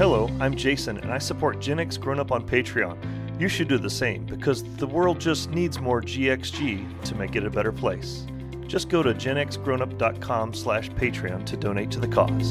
Hello, I'm Jason, and I support Gen X Grown Up on Patreon. You should do the same because the world just needs more GXG to make it a better place. Just go to genxgrownup.com slash Patreon to donate to the cause.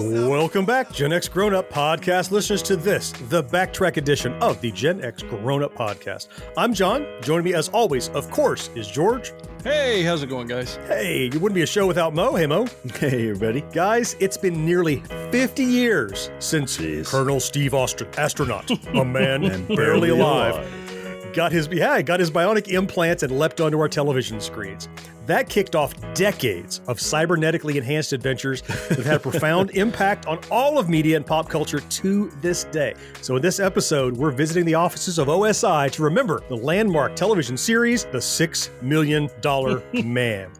Welcome back, Gen X Grown Up podcast listeners, to this, the backtrack edition of the Gen X Grown Up podcast. I'm John. Joining me, as always, of course, is George. Hey, how's it going, guys? Hey, you wouldn't be a show without Mo. Hey, Mo. Hey, everybody. Guys, it's been nearly 50 years since Jeez. Colonel Steve Austin, astronaut, a man barely barely alive, alive. got his yeah, got his bionic implants and leapt onto our television screens. That kicked off decades of cybernetically enhanced adventures that have had a profound impact on all of media and pop culture to this day. So, in this episode, we're visiting the offices of OSI to remember the landmark television series, The Six Million Dollar Man.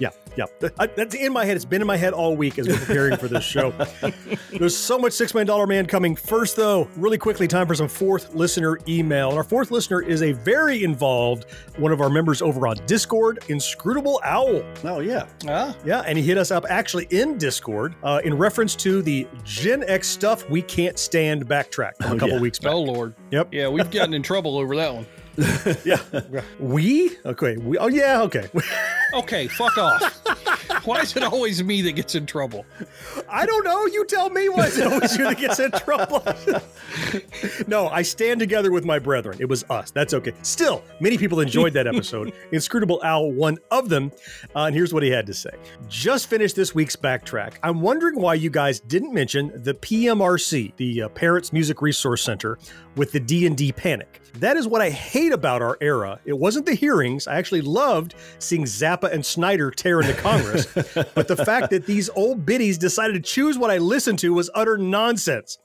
Yeah, yeah. I- That's in my head. It's been in my head all week as we're preparing for this show. There's so much Six Million Dollar Man coming. First, though, really quickly, time for some fourth listener email. And our fourth listener is a very involved one of our members over on Discord, Inscrutable Owl. Oh, yeah. Ah, Yeah, and he hit us up actually in Discord uh, in reference to the Gen X stuff we can't stand backtrack from a Oh, couple yeah. weeks back. oh Lord. Yep. Yeah, we've gotten in trouble over that one. Yeah. we? Okay. We, oh, yeah. Okay. Okay, fuck off. Why is it always me that gets in trouble? I don't know. You tell me why is it always you that gets in trouble? no, I stand together with my brethren. It was us. That's okay. Still, many people enjoyed that episode. Inscrutable Owl, one of them. Uh, and here's what he had to say. Just finished this week's backtrack. I'm wondering why you guys didn't mention the PMRC, the uh, Parents Music Resource Center, with the D&D Panic. That is what I hate about our era. It wasn't the hearings. I actually loved seeing Zappa and Snider tear into Congress. but the fact that these old biddies decided to choose what I listened to was utter nonsense.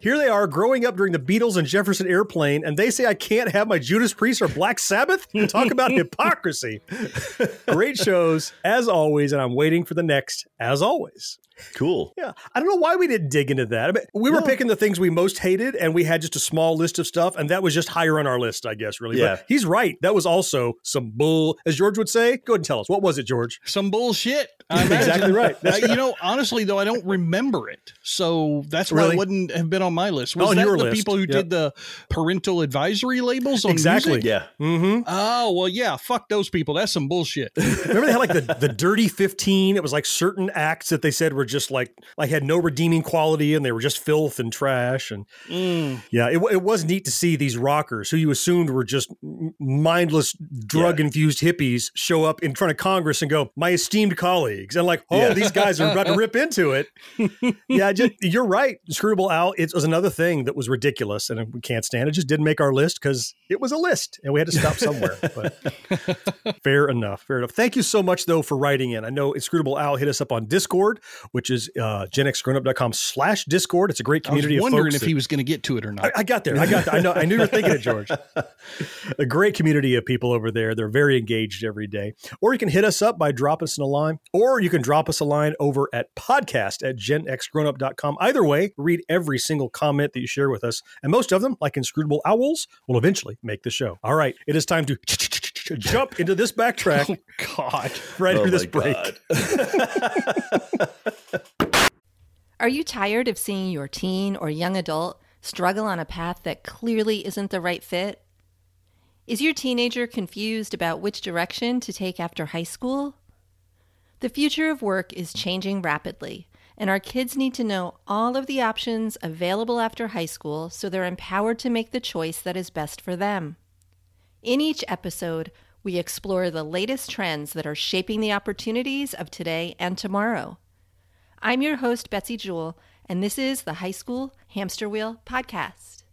Here they are growing up during the Beatles and Jefferson Airplane, and they say I can't have my Judas Priest or Black Sabbath? Talk about hypocrisy. Great shows, as always, and I'm waiting for the next, as always. Cool. Yeah. I don't know why we didn't dig into that. I mean, we were No. picking the things we most hated, and we had just a small list of stuff, and that was just higher on our list, I guess, really. Yeah. But he's right. That was also some bull, as George would say. Go ahead and tell us. What was it, George? Some bullshit. I Exactly imagine. right. That's Uh, you know, honestly though, I don't remember it, so that's why Really? it wouldn't have been on my list. Oh, Was on that your the list. people who Yep. did the parental advisory labels on Exactly. music? Yeah. Mm-hmm. Oh well, yeah. Fuck those people. That's some bullshit. Remember they had like the, the dirty 15? It was like certain acts that they said were just like like had no redeeming quality and they were just filth and trash. And Mm. yeah, it, it was neat to see these rockers who you assumed were just mindless drug infused hippies show up in front of Congress and go, my esteemed colleagues. And like, oh, Yeah. these guys are about to rip into it. yeah, just, you're right. Screwable Al, it was another thing that was ridiculous and we can't stand it. Just didn't make our list because it was a list and we had to stop somewhere. But fair enough. Fair enough. Thank you so much, though, for writing in. I know Inscrutable Owl hit us up on Discord, which is uh, genxgrownup.com slash Discord. It's a great community. I was wondering if that- he was going to get to it or not. I, I got there. I got. There. I know. I knew you were thinking it, George. a great community of people over there. They're very engaged every day. Or you can hit us up by dropping us a line, or you can drop us a line over at podcast at genxgrownup.com. Either way, read every single comment that you share with us, and most of them, like inscrutable owls, will eventually make the show. All right, it is time to jump into this backtrack oh God. right Oh after this my break. God. Are you tired of seeing your teen or young adult struggle on a path that clearly isn't the right fit? Is your teenager confused about which direction to take after high school? The future of work is changing rapidly, and our kids need to know all of the options available after high school so they're empowered to make the choice that is best for them. In each episode, we explore the latest trends that are shaping the opportunities of today and tomorrow. I'm your host, Betsy Jewell, and this is the High School Hamster Wheel Podcast.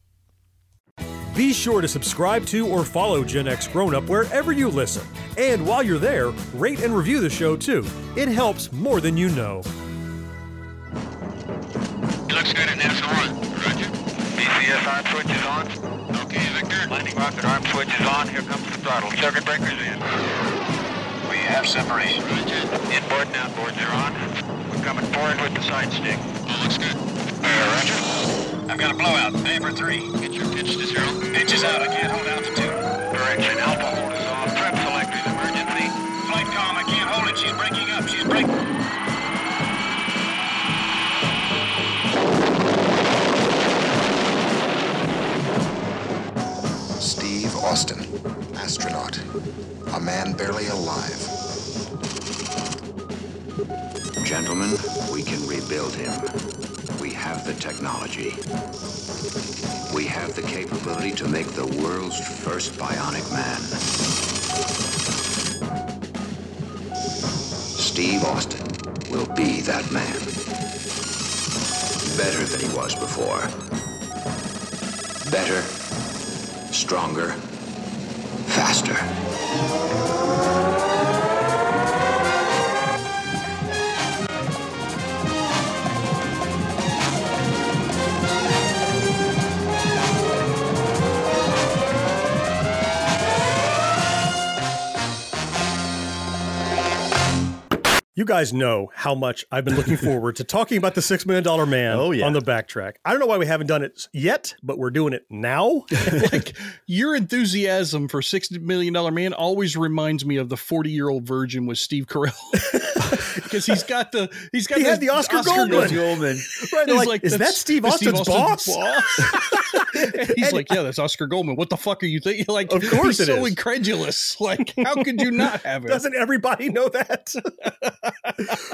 Be sure to subscribe to or follow Gen X Grown Up wherever you listen. And while you're there, rate and review the show too. It helps more than you know. He looks good at NASA 1. Roger. BCS rocket switch is on. Okay, Victor. Landing rocket arm switch is on. Here comes the throttle. Circuit breakers in. We have separation. Roger. Inboard and outboards are on. We're coming forward with the side stick. Looks good. Uh, roger. I've got a blowout. Vapor 3. Get your pitch to zero. Pitch is out. I can't hold altitude. Direction. Alpha Austin, astronaut. A man barely alive. Gentlemen, we can rebuild him. We have the technology. We have the capability to make the world's first bionic man. Steve Austin will be that man. Better than he was before. Better, stronger, faster. You guys know how much I've been looking forward to talking about the Six Million Dollar Man Oh, yeah. on the backtrack. I don't know why we haven't done it yet, but we're doing it now. like your enthusiasm for six million dollar man always reminds me of the 40 year old virgin with Steve Carell because he's got the he's got He had the Oscar Goldman. Goldman. right? They're He's like, is that "That's- Steve that's Austin's, boss? And he's like, yeah, that's Oscar Goldman. What the fuck are you thinking? Like, Of course he's it so is. incredulous. Like, how could you not have it? Doesn't everybody know that?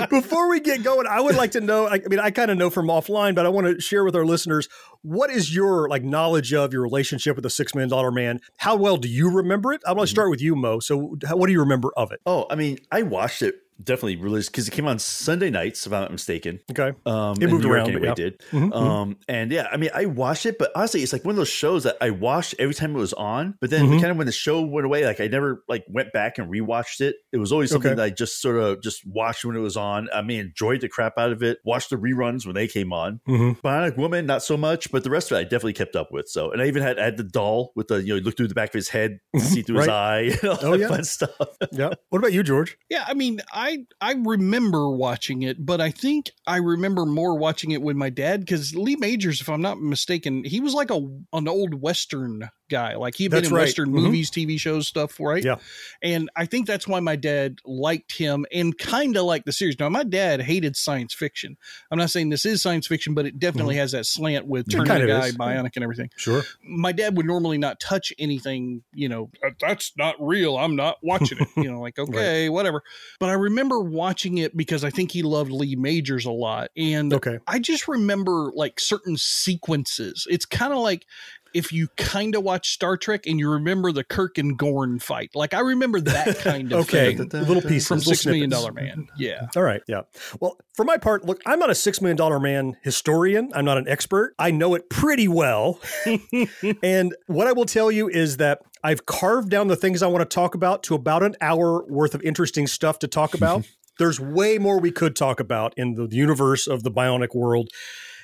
Before we get going, I would like to know. I I mean, I kind of know from offline, but I want to share with our listeners what is your like knowledge of your relationship with the Six Million Dollar Man? How well do you remember it? I'm going to mm-hmm. start with you, Mo. So, how, what do you remember of it? Oh, I mean, I watched it definitely released because it came on Sunday nights, if I'm not mistaken. Okay, Um, It moved around, anyway, but it yeah. did. Mhm, Um, and yeah, I mean, I watched it, but honestly, it's like one of those shows that I watched every time it was on. But then, Mhm. kind of when the show went away, like I never like went back and rewatched it. It was always something Okay. that I just sort of just watched when it was on. I mean, enjoyed the crap out of it. Watched the reruns when they came on. Mhm. Bionic Woman, not so much, but the rest of it I definitely kept up with. So, and I even had I had the doll with the you know you look through the back of his head, see through his eye, and all Oh, that yeah. fun stuff. yeah. What about you, George? Yeah, I mean, I I remember watching it, but I think I remember more watching it with my dad because Lee Majors, if I'm not mistaken, he was like a an old Western guy. Like he had That's been in right. Western Mhm. movies, TV shows, stuff, right? Yeah. And I think that's why my dad liked him and kind of liked the series. Now, my dad hated science fiction. I'm not saying this is science fiction, but it definitely has that slant with Mm-hmm. It turning of guy is. bionic and everything Sure. my dad would normally not touch anything, you know, "Uh, that's not real. I'm not watching it. You know, like, okay, whatever. But I remember watching it because I think he loved Lee Majors a lot. And Okay. I just remember like certain sequences. It's kind of like if you kind of watch Star Trek and you remember the Kirk and Gorn fight. Like I remember that kind of Okay. thing Little pieces, from little Six Million snippets. Dollar Man. Mm-hmm. Yeah. All right. Yeah. Well, for my part, look, I'm not a six million dollar man historian. I'm not an expert. I know it pretty well. and what I will tell you is that I've carved down the things I want to talk about to about an hour worth of interesting stuff to talk about. There's way more we could talk about in the universe of the bionic world.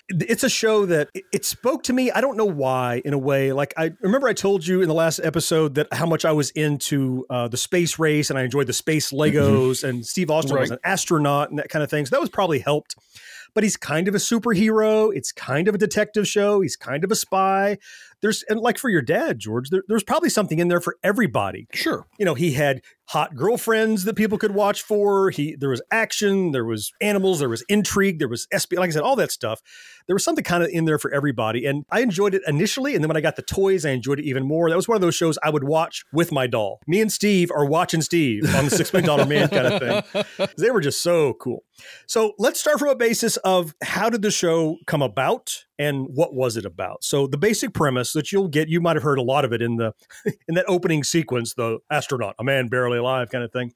It's a show that it- spoke to me. I don't know why, in a way. Like I remember, I told you in the last episode that how much I was into uh, the space race and I enjoyed the space Legos. And Steve Austin was an astronaut and that kind of thing. So that was probably helped. But he's kind of a superhero. It's kind of a detective show. He's kind of a spy. There's and like for your dad, George, there, there's probably something in there for everybody. Sure. you know he had hot girlfriends that people could watch for. He there was action there was animals there was intrigue there was sp like i said all that stuff. There was something kind of in there for everybody and i enjoyed it initially and then when i got the toys i enjoyed it even more. That was one of those shows i would watch with my doll. Me and steve are watching steve on the six million dollar man kind of thing. They were just so cool. So let's start from a basis of how did the show come about and what was it about so the basic premise that you'll get you might have heard a lot of it in the in that opening sequence the astronaut a man barely alive kind of thing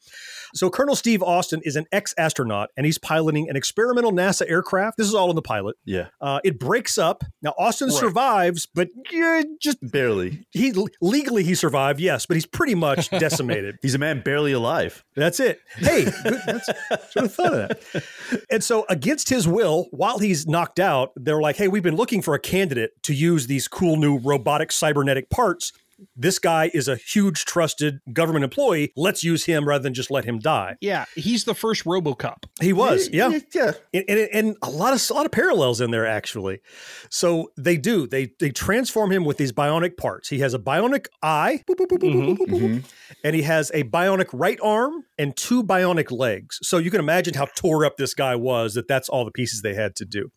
so colonel steve austin is an ex-astronaut and he's piloting an experimental nasa aircraft this is all in the pilot Yeah, uh, it breaks up now austin Right. survives but yeah, just barely. he legally he survived yes but he's pretty much decimated He's a man barely alive. that's it. Hey, that's, should have thought of that. And so, against his will, while he's knocked out, they're like, "Hey, we've been been looking for a candidate to use these cool new robotic cybernetic parts this guy is a huge trusted government employee. Let's use him rather than just let him die. Yeah, he's the first RoboCop. He was, yeah, yeah, and, and, and, a lot of a lot of parallels in there actually. So they do they they transform him with these bionic parts. He has a bionic eye, and he has a bionic right arm and two bionic legs. So you can imagine how tore up this guy was. That that's all the pieces they had to do.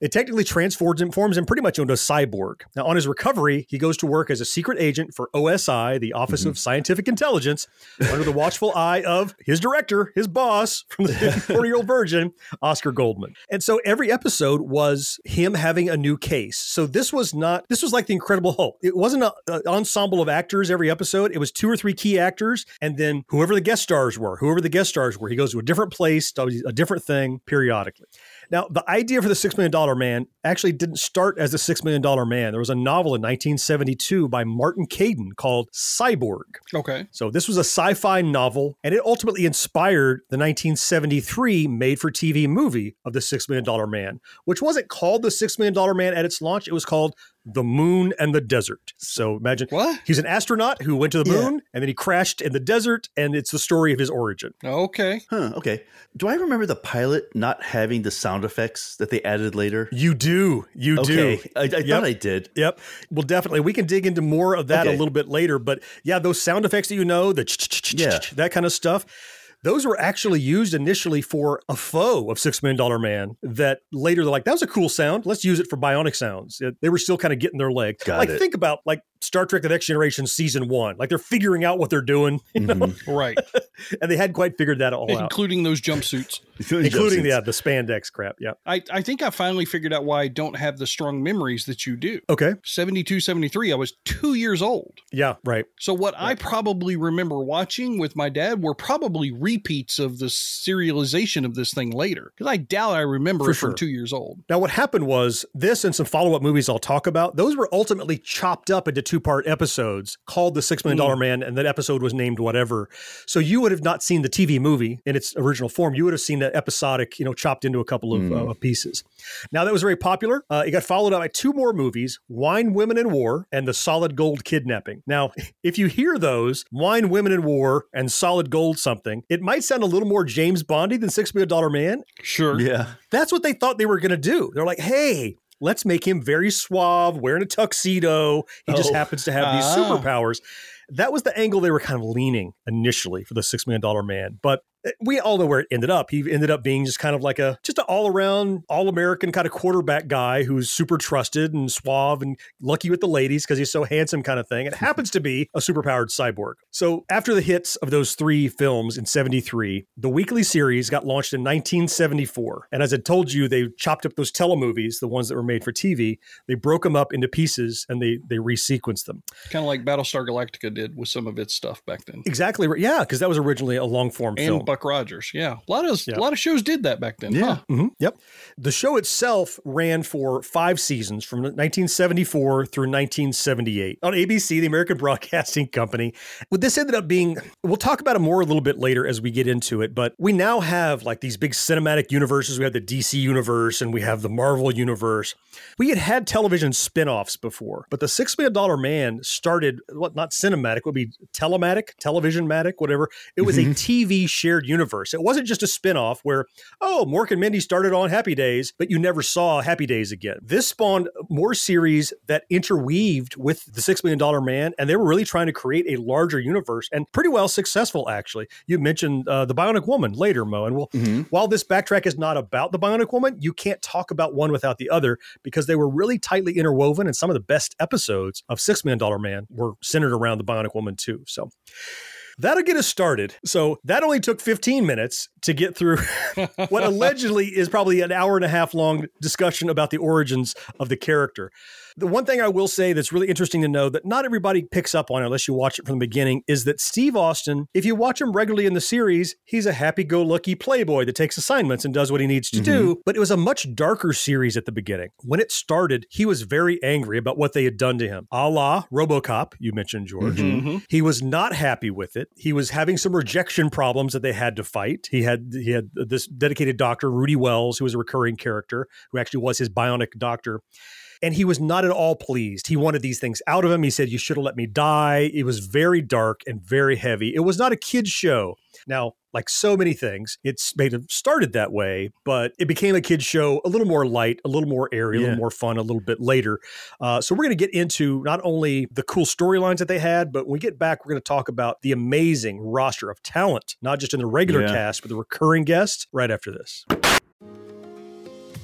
It technically transforms him, forms him pretty much into a cyborg. Now, on his recovery, he goes to work as a secret agent for OSI, the Office of mm-hmm. Scientific Intelligence, under the watchful eye of his director, his boss from the 54 year old virgin, Oscar Goldman. And so every episode was him having a new case. So this was not, this was like the Incredible Hulk. It wasn't an ensemble of actors every episode, it was two or three key actors, and then whoever the guest stars were, whoever the guest stars were, he goes to a different place, does a different thing periodically. Now, the idea for the Six Million Dollar Man actually didn't start as the Six Million Dollar Man. There was a novel in 1972 by Martin Caidin called Cyborg. Okay. So this was a sci-fi novel, and it ultimately inspired the 1973 made-for-TV movie of the Six Million Dollar Man, which wasn't called the Six Million Dollar Man at its launch. It was called The Moon and the Desert. So imagine What? he's an astronaut who went to the Yeah. moon, and then he crashed in the desert, and it's the story of his origin. Okay. Huh, okay. Do I remember the pilot not having the sound effects that they added later? You do, you Okay. do. I, I Yep. thought I did. Yep. Well, definitely. We can dig into more of that a little bit later. But yeah, those sound effects that you know, the Yeah. that kind of stuff, those were actually used initially for a foe of Six Million Dollar Man. That later they're like, that was a cool sound. Let's use it for bionic sounds. It- they were still kind of getting their leg. Got like it. think about like Star Trek: The Next Generation season one. Like they're figuring out what they're doing, you know? Mhm. Right. and they hadn't quite figured that all out, Including those jumpsuits. including the, uh, the spandex crap. Yeah. I, I think I finally figured out why I don't have the strong memories that you do. Okay. 72, 73, I was two years old. Yeah. Right. So what I probably remember watching with my dad were probably repeats of the serialization of this thing later. Because I doubt I remember For it from two years old. Now, what happened was this and some follow up movies I'll talk about, those were ultimately chopped up into two part episodes called The Six Million Dollar Man, and that episode was named whatever. So you would have not seen the TV movie in its original form. You would have seen that episodic, you know, chopped into a couple of uh, pieces. Now, that was very popular. Uh, it got followed up by two more movies Wine, Women, and War, and The Solid Gold Kidnapping. Now, if you hear those, Wine, Women, and War, and Solid Gold something, it might sound a little more James Bondy than Six Million Dollar Man. Sure. Yeah. That's what they thought they were going to do. They're like, hey, let's make him very suave, wearing a tuxedo. He just Oh. happens to have these Ah. superpowers. That was the angle they were kind of leaning initially for the Six Million Dollar Man. But Eh, we all know where it ended up. He ended up being just kind of like a just an all around, all American kind of quarterback guy who's super trusted and suave and lucky with the ladies because he's so handsome, kind of thing. It happens to be a superpowered cyborg. So after the hits of those three films in 73, the weekly series got launched in 1974. And as I told you, they chopped up those telemovies, the ones that were made for TV, they broke them up into pieces and they they resequenced them. Kind of like Battlestar Galactica did with some of its stuff back then. Exactly. right. Yeah, because that was originally a long form film. Buck Rogers. Yeah. A lot of Yeah. a lot of shows did that back then. Yeah. Huh? hmm Yep. The show itself ran for five seasons from 1974 through 1978 on ABC, the American Broadcasting Company. Well, this ended up being, we'll talk about it more a little bit later as we get into it, but we now have like these big cinematic universes. We have the DC universe and we have the Marvel universe. We had had television spin offs before, but the Six Million Dollar Man started, what, not cinematic, would be telematic, television matic, whatever. It was a TV shared universe. It wasn't just a spin off where, oh, Mork and Mindy started on Happy Days, but you never saw Happy Days again. This spawned more series that interweaved with the Six Million Dollar Man, and they were really trying to create a larger universe and pretty well successful, actually. You mentioned uh, the Bionic Woman later, Mo, and we'll, while this backtrack is not about the Bionic Woman, you can't talk about one without the other because they were really tightly interwoven, and some of the best episodes of Six Million Dollar Man were centered around the Bionic Woman, too. So. That'll get us started. So that only took 15 minutes to get through what allegedly is probably an hour and a half long discussion about the origins of the character. The one thing I will say that's really interesting to know that not everybody picks up on unless you watch it from the beginning is that Steve Austin, if you watch him regularly in the series, he's a happy go lucky playboy that takes assignments and does what he needs to do. But it was a much darker series at the beginning. When it started, he was very angry about what they had done to him. A la Robocop, you mentioned, George. Mm-hmm. He was not happy with it. He was having some rejection problems that they had to fight. He had he had this dedicated doctor, Rudy Wells, who was a recurring character, who actually was his bionic doctor. And he was not at all pleased. He wanted these things out of him. He said, You should have let me die. It was very dark and very heavy. It was not a kid's show. Now, like so many things, it's made have started that way, but it became a kid's show a little more light, a little more airy, a little more fun a little bit later. Uh, so we're going to get into not only the cool storylines that they had, but when we get back, we're going to talk about the amazing roster of talent, not just in the regular Yeah. cast, but the recurring guests right after this.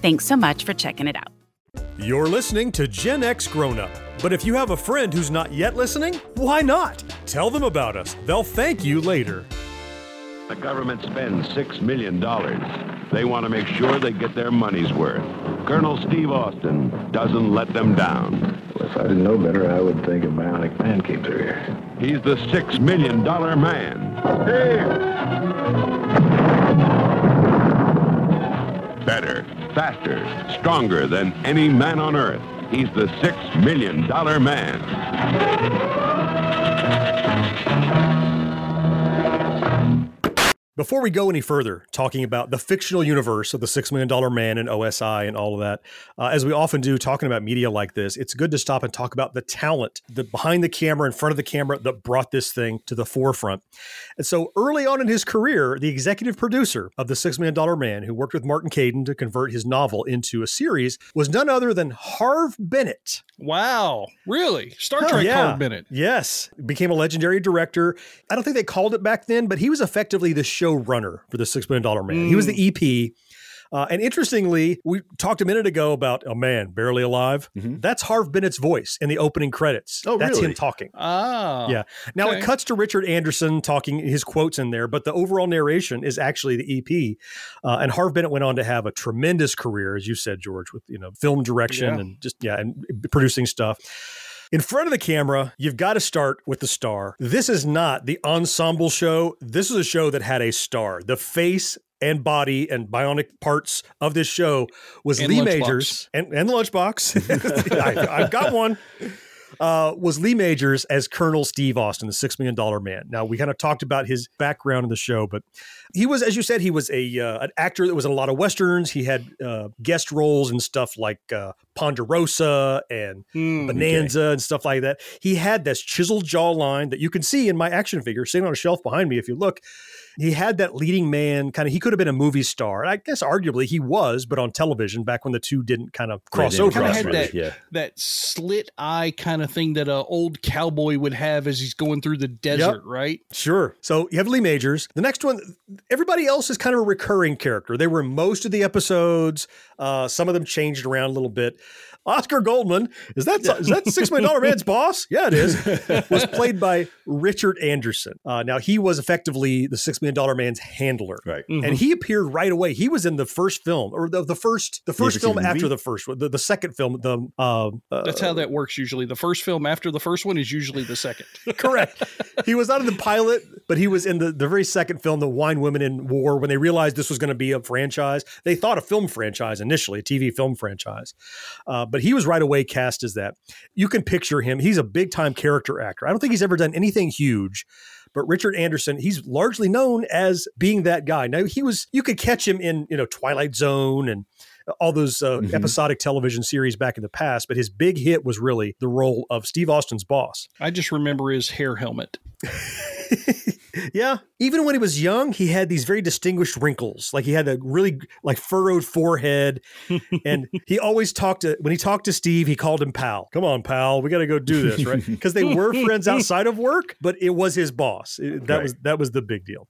Thanks so much for checking it out. You're listening to Gen X Grown Up. But if you have a friend who's not yet listening, why not? Tell them about us. They'll thank you later. The government spends $6 million. They want to make sure they get their money's worth. Colonel Steve Austin doesn't let them down. If I didn't know better, I would think a bionic man came through here. He's the $6 million man. Hey! Better, faster, stronger than any man on earth. He's the $6 million man. Before we go any further, talking about the fictional universe of the Six Million Dollar Man and OSI and all of that, uh, as we often do, talking about media like this, it's good to stop and talk about the talent, the behind the camera, in front of the camera that brought this thing to the forefront. And so, early on in his career, the executive producer of the Six Million Dollar Man, who worked with Martin Caidin to convert his novel into a series, was none other than Harve Bennett. Wow. Really? Star Trek yeah. Harve Bennett. Yes. Became a legendary director. I don't think they called it back then, but he was effectively the showrunner for the Six Million Dollar Man. He was the EP. Uh, and interestingly, we talked a minute ago about a man barely alive. That's Harve Bennett's voice in the opening credits. Oh, That's really? him talking. Ah. Yeah. Now okay. it cuts to Richard Anderson talking his quotes in there, but the overall narration is actually the EP. Uh, and Harve Bennett went on to have a tremendous career, as you said, George, with you know film direction Yeah. and just yeah, and producing stuff. In front of the camera, you've got to start with the star. This is not the ensemble show. This is a show that had a star. The face and body and bionic parts of this show was And Lee. Majors and, and the lunchbox. I, I've got one uh, was Lee Majors as Colonel Steve Austin, the Six Million Dollar Man. Now we kind of talked about his background in the show, but he was, as you said, he was a uh, an actor that was in a lot of westerns. He had uh, guest roles and stuff like uh, Ponderosa and Hmm, Bonanza and stuff like that. He had this chiseled jawline that you can see in my action figure sitting on a shelf behind me. If you look, he had that leading man kind of. He could have been a movie star. And I guess arguably he was, but on television back when the two didn't kind of cross didn't over. Kind of cross had that yeah. that slit eye kind of thing that a old cowboy would have as he's going through the desert, right? Sure. So you have Lee Majors. The next one, everybody else is kind of a recurring character. They were in most of the episodes. Uh, some of them changed around a little bit. Oscar Goldman is that is that Six Million Dollar Man's boss? Yeah, it is. Was played by Richard Anderson. Uh, now he was effectively the Six Million Dollar Man's handler, Right. and he appeared right away. He was in the first film, or the, the first the first film the movie? after the first one, the, the second film. The uh, uh, That's how that works usually. The first film after the first one is usually the second. Correct. he was not in the pilot, but he was in the, the very second film, The Wine Women in War, when they realized this was going to be a franchise. They thought a film franchise initially, a TV film franchise. Uh, but he was right away cast as that. You can picture him. He's a big time character actor. I don't think he's ever done anything huge. But Richard Anderson, he's largely known as being that guy. Now he was, you could catch him in, you know, Twilight Zone and all those uh, Mhm. episodic television series back in the past. But his big hit was really the role of Steve Austin's boss. I just remember his hair helmet. yeah. Even when he was young, he had these very distinguished wrinkles. Like he had a really like furrowed forehead. and he always talked to when he talked to Steve, he called him pal. Come on, pal. We got to go do this, right? Because they were friends outside of work, but it was his boss. It- that Right. was that was the big deal.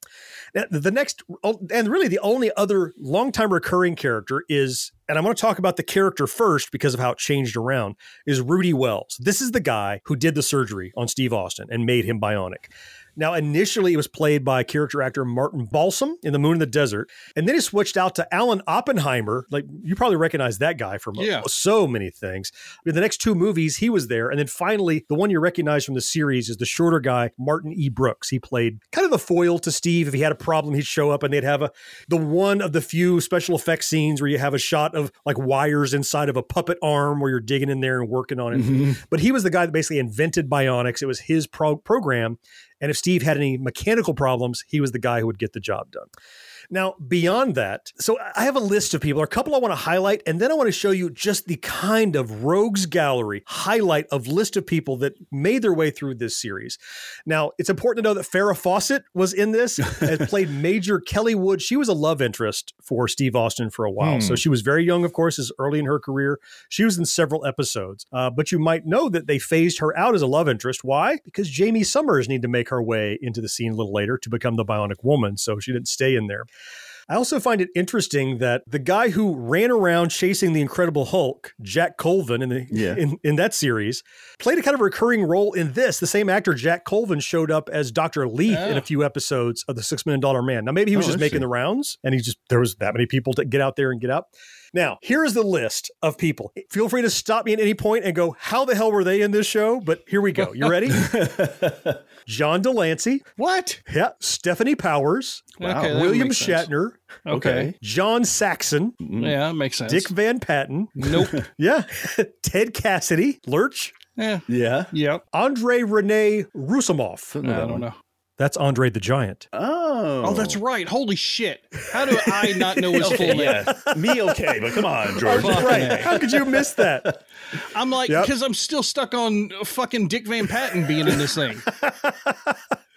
Now, the next oh, and really the only other longtime recurring character is and I'm going to talk about the character first because of how it changed around is Rudy Wells. This is the guy who did the surgery on Steve Austin and made him bionic. Now, initially, it was played by character actor Martin Balsam in The Moon in the Desert, and then he switched out to Alan Oppenheimer. Like you probably recognize that guy from uh, Yeah. so many things. In the next two movies, he was there, and then finally, the one you recognize from the series is the shorter guy Martin E. Brooks. He played kind of the foil to Steve. If he had a problem, he'd show up, and they'd have a the one of the few special effects scenes where you have a shot of like wires inside of a puppet arm where you're digging in there and working on it. But he was the guy that basically invented bionics. It was his pro- program. And if Steve had any mechanical problems, he was the guy who would get the job done. Now, beyond that, so I have a list of people, a couple I want to highlight, and then I want to show you just the kind of rogues gallery highlight of list of people that made their way through this series. Now, it's important to know that Farrah Fawcett was in this and played Major Kelly Wood. She was a love interest for Steve Austin for a while. Hmm. So she was very young, of course, is early in her career. She was in several episodes, uh, but you might know that they phased her out as a love interest. Why? Because Jaime Sommers needed to make her way into the scene a little later to become the Bionic Woman, so she didn't stay in there. I also find it interesting that the guy who ran around chasing the Incredible Hulk, Jack Colvin, in the Yeah. in, in that series, played a kind of recurring role in this. The same actor, Jack Colvin, showed up as Doctor Leaf in a oh. few episodes of the Six Million Dollar Man. Now maybe he was Oh, just making the rounds, and he just there was that many people to get out there and get out. Now, here's the list of people. Feel free to stop me at any point and go, how the hell were they in this show? But here we go. You ready? John de Lancie. What? Yeah. Stefanie Powers. Wow. Okay, William. Shatner. Okay. John Saxon. Yeah, that makes sense. Dick Van Patten. Nope. yeah. Ted Cassidy. Lurch. Yeah. Yeah. Yep. Andre Rene Roussimoff. I don't know. That's Andre the Giant. Oh. Oh, that's right. Holy shit. How do I not know his full name? yeah. Me okay, but come on, George. Fucking right. How could you miss that? I'm like, Yep. because I'm still stuck on fucking Dick Van Patten being in this thing.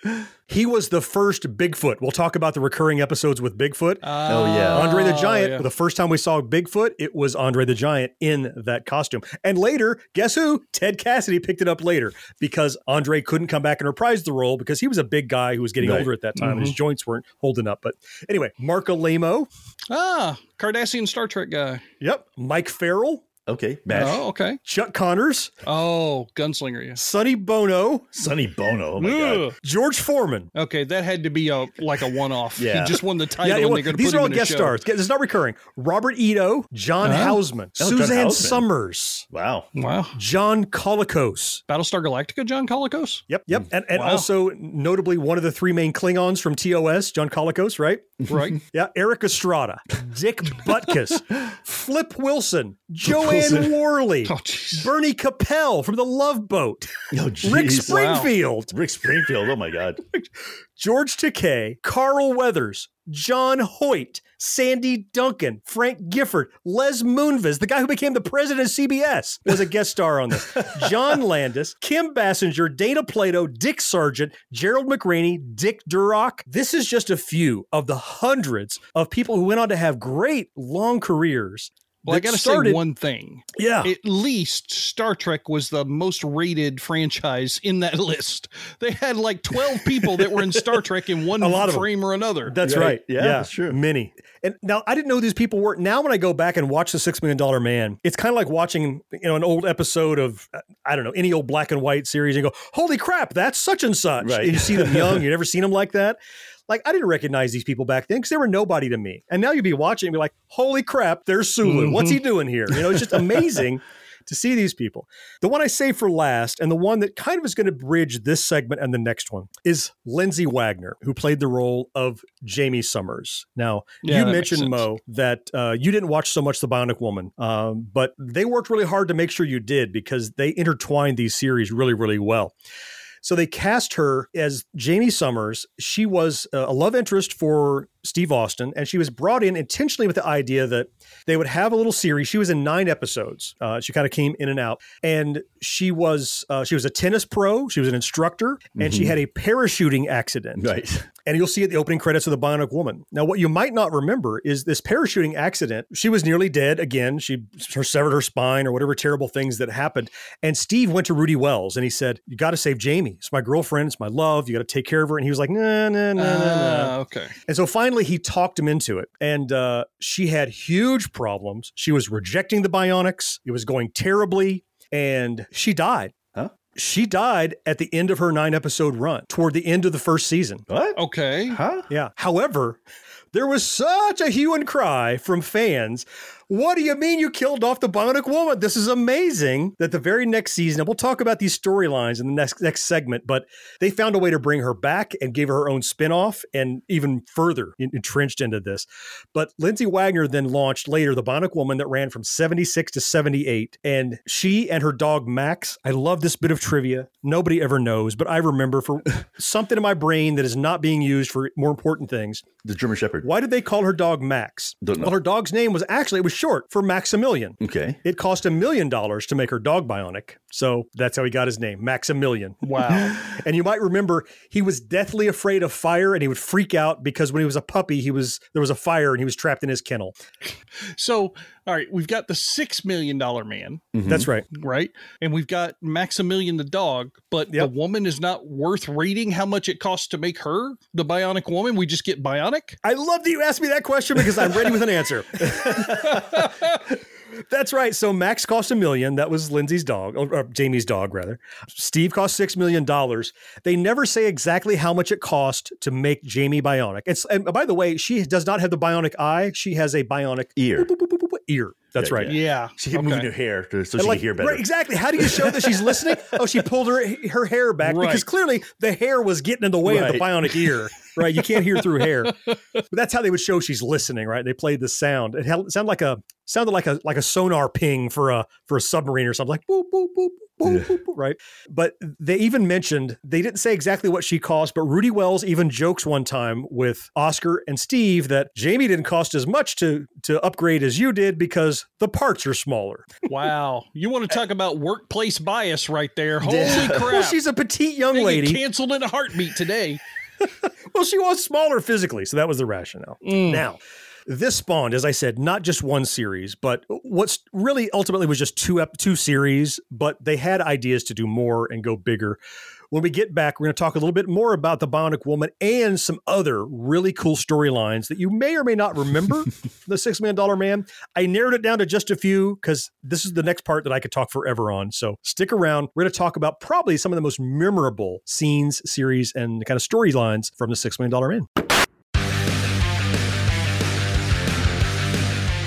He was the first Bigfoot. We'll talk about the recurring episodes with Bigfoot. Oh, yeah. Andre the Oh, Giant. yeah. The first time we saw Bigfoot, it was Andre the Giant in that costume. And later, guess who? Ted Cassidy picked it up later because Andre couldn't come back and reprise the role because he was a big guy who was getting Right. older at that time. and His joints weren't holding up. But anyway, Marc Alaimo. Ah, Cardassian Star Trek guy. Yep. Mike Farrell. Okay, Mash. Oh, okay. Chuck Connors. Oh, Gunslinger, yeah. Sonny Bono. Sonny Bono. Oh my god. George Foreman. Okay, that had to be a like a one-off. Yeah. He just won the title, Yeah, and was- they're going to these put are all guest stars. It's not recurring. Robert Ito, John Oh. Houseman, Oh, John Suzanne Houseman. Summers, Wow. Wow. John Colicos. Battlestar Galactica, John Colicos. Yep, yep. And, and Wow. also, notably, one of the three main Klingons from TOS, John Colicos, right? Right. Yeah, Erik Estrada, Dick Butkus, Flip Wilson, Joanne. Worley, Oh. Bernie Kopell from The Love Boat, Oh, Rick. Springfield, Rick Springfield. Oh my god. George Takei, Carl Weathers, John Hoyt, Sandy Duncan, Frank Gifford, Les Moonves, the guy who became the president of CBS, was a guest star on this. John Landis, Kim Basinger, Dana Plato, Dick Sargent, Gerald McRaney, Dick Durock. This is just a few of the hundreds of people who went on to have great long careers. Well, I got to say one thing. Yeah. At least Star Trek was the most rated franchise in that list. They had like 12 people that were in Star Trek in one A lot of 'em. frame or another. That's Right. right. Yeah, that's true. Many. And now I didn't know these people were. Now when I go back and watch the Six Million Dollar Man, it's kind of like watching you know an old episode of uh, I don't know any old black and white series and go, holy crap, that's such and such. Right. And you see them young, you never seen them like that. Like I didn't recognize these people back then because they were nobody to me. And now you'd be watching and be like, holy crap, there's Sulu. What's he doing here? You know, it's just amazing. To see these people. The one I say for last, and the one that kind of is going to bridge this segment and the next one, is Lindsay Wagner, who played the role of Jaime Sommers. Now, Yeah, you mentioned. Mo, that uh, you didn't watch so much The Bionic Woman, um, but they worked really hard to make sure you did because they intertwined these series really, really well. So they cast her as Jaime Sommers. She was a love interest for Steve Austin, and she was brought in intentionally with the idea that they would have a little series. She was in nine episodes. Uh, she kind of came in and out, and she was uh, she was a tennis pro. She was an instructor, and she Mhm. had a parachuting accident. Right. And you'll see at the opening credits of the Bionic Woman. Now, what you might not remember is this parachuting accident. She was nearly dead again. She her severed her spine or whatever terrible things that happened. And Steve went to Rudy Wells and he said, "You got to save Jaime. It's my girlfriend. It's my love. You got to take care of her." And he was like, "Nah, nah, nah, nah, nah." Ah, okay. And so finally, he talked him into it. And uh, she had huge problems. She was rejecting the bionics. It was going terribly, and she died. Huh? She died at the end of her nine episode run, toward the end of the first season. What? Okay. Huh? Yeah. However, there was such a hue and cry from fans. What do you mean you killed off the Bionic Woman? This is amazing. That the very next season, and we'll talk about these storylines in the next next segment, but they found a way to bring her back and gave her her own spinoff and even further entrenched into this. But Lindsay Wagner then launched later the Bionic Woman that ran from 76 to 78. And she and her dog Max, I love this bit of trivia. Nobody ever knows, but I remember for something in my brain that is not being used for more important things. The German Shepherd. Why did they call her dog Max? Don't know. Well, her dog's name was actually it was short for Maximilian. Okay. It cost a million dollars to make her dog bionic. So that's how he got his name, Maximilian. Wow. and you might remember he was deathly afraid of fire and he would freak out because when he was a puppy, he was there was a fire and he was trapped in his kennel. So, all right, we've got the six million dollar man, mm-hmm. That's right. right? And we've got Maximilian the dog, but the woman is not worth reading how much it costs to make her the bionic woman. We just get bionic. I love that you asked me that question because I'm ready with an answer. That's right. So Max cost a million. That was Lindsay's dog, or, Jaime's dog, rather. Steve cost six million dollars. They never say exactly how much it cost to make Jaime bionic. It's and by the way, she does not have the bionic eye. She has a bionic ear. Ear. That's Yeah, right. Yeah. She kept moving her hair to, so And she like, could hear better. Right, exactly. How do you show that she's listening? Oh, she pulled her her hair back because clearly the hair was getting in the way of the bionic ear. Right, you can't hear through hair. But that's how they would show she's listening. Right, they played the sound. It held, sounded like a sounded like a like a sonar ping for a for a submarine or something like boop boop boop. Boop, boop, boop, right, but they even mentioned they didn't say exactly what she cost, but Rudy Wells even jokes one time with Oscar and Steve that Jaime didn't cost as much to to upgrade as you did because the parts are smaller. Wow. You want to talk about workplace bias right there. Holy Yeah. crap. Well, she's a petite young They lady. canceled in a heartbeat today. Well, she was smaller physically, so that was the rationale. Mm. Now, this spawned, as I said, not just one series, but what's really ultimately was just two ep- two series. But they had ideas to do more and go bigger. When we get back, we're going to talk a little bit more about the Bionic Woman and some other really cool storylines that you may or may not remember. the Six Million Dollar Man. I narrowed it down to just a few because this is the next part that I could talk forever on. So stick around. We're going to talk about probably some of the most memorable scenes, series, and kind of storylines from the Six Million Dollar Man.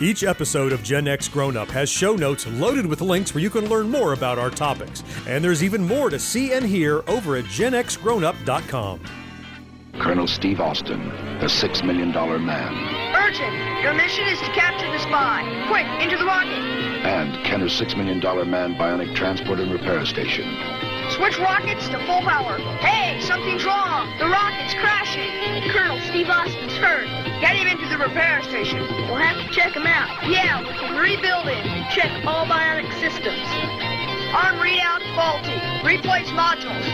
Each episode of Gen X Grown Up has show notes loaded with links where you can learn more about our topics. And there's even more to see and hear over at genxgrownup.com. Colonel Steve Austin, the Six Million Dollar Man, Urgent! Your mission is to capture the spy. Quick, into the rocket! and Kenner's Six Million Dollar Man Bionic Transport and Repair Station. Switch rockets to full power. Hey, something's wrong. The rocket's crashing. Colonel Steve Austin's hurt. Get him into the repair station. We'll have to check him out. Yeah, we can rebuild him. Check all bionic systems. Arm readout faulty. Replace modules.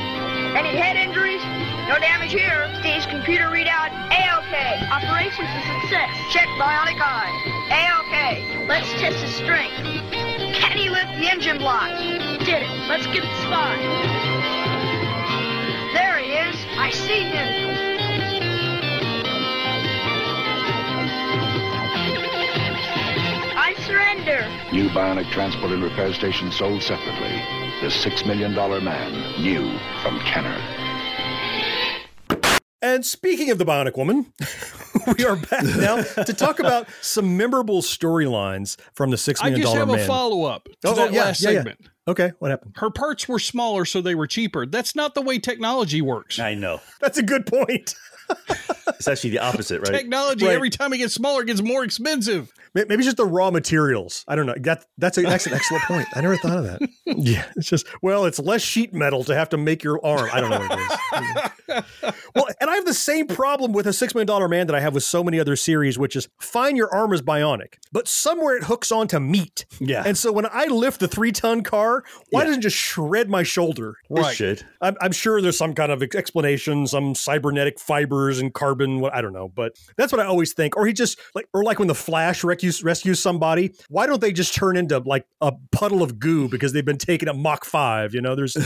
Any head injuries? No damage here. Steve's computer readout A-OK. Operations a success. Check bionic eye. A-OK. Let's test his strength. Can he lift the engine block? Did it. Let's get the spy. There he is. I see him. Surrender. New Bionic Transport and Repair Station sold separately. The Six Million Dollar Man, new from Kenner. And speaking of the Bionic Woman, we are back now to talk about some memorable storylines from the Six I just have Man. a follow up to Oh, oh, that yeah, last yeah, yeah. segment. Okay, what happened? Her parts were smaller, so they were cheaper. That's not the way technology works. I know. That's a good point. It's actually the opposite, right? Technology, Right. every time it gets smaller, it gets more expensive. May- Maybe it's just the raw materials. I don't know. That that's, a, that's an excellent point. I never thought of that. Yeah, it's just well, it's less sheet metal to have to make your arm. I don't know what it is. well, and I have the same problem with a six million dollar man that I have with so many other series, which is fine, your arm is bionic, but somewhere it hooks onto meat. Yeah. And so when I lift the three ton car, why doesn't it just shred my shoulder? It should. I'm, I'm sure there's some kind of explanation, some cybernetic fibers and carbon. What I don't know, but that's what I always think. Or he just like, or like when the Flash rescues rescues somebody, why don't they just turn into like a puddle of goo because they've been taken at Mach five? You know, there's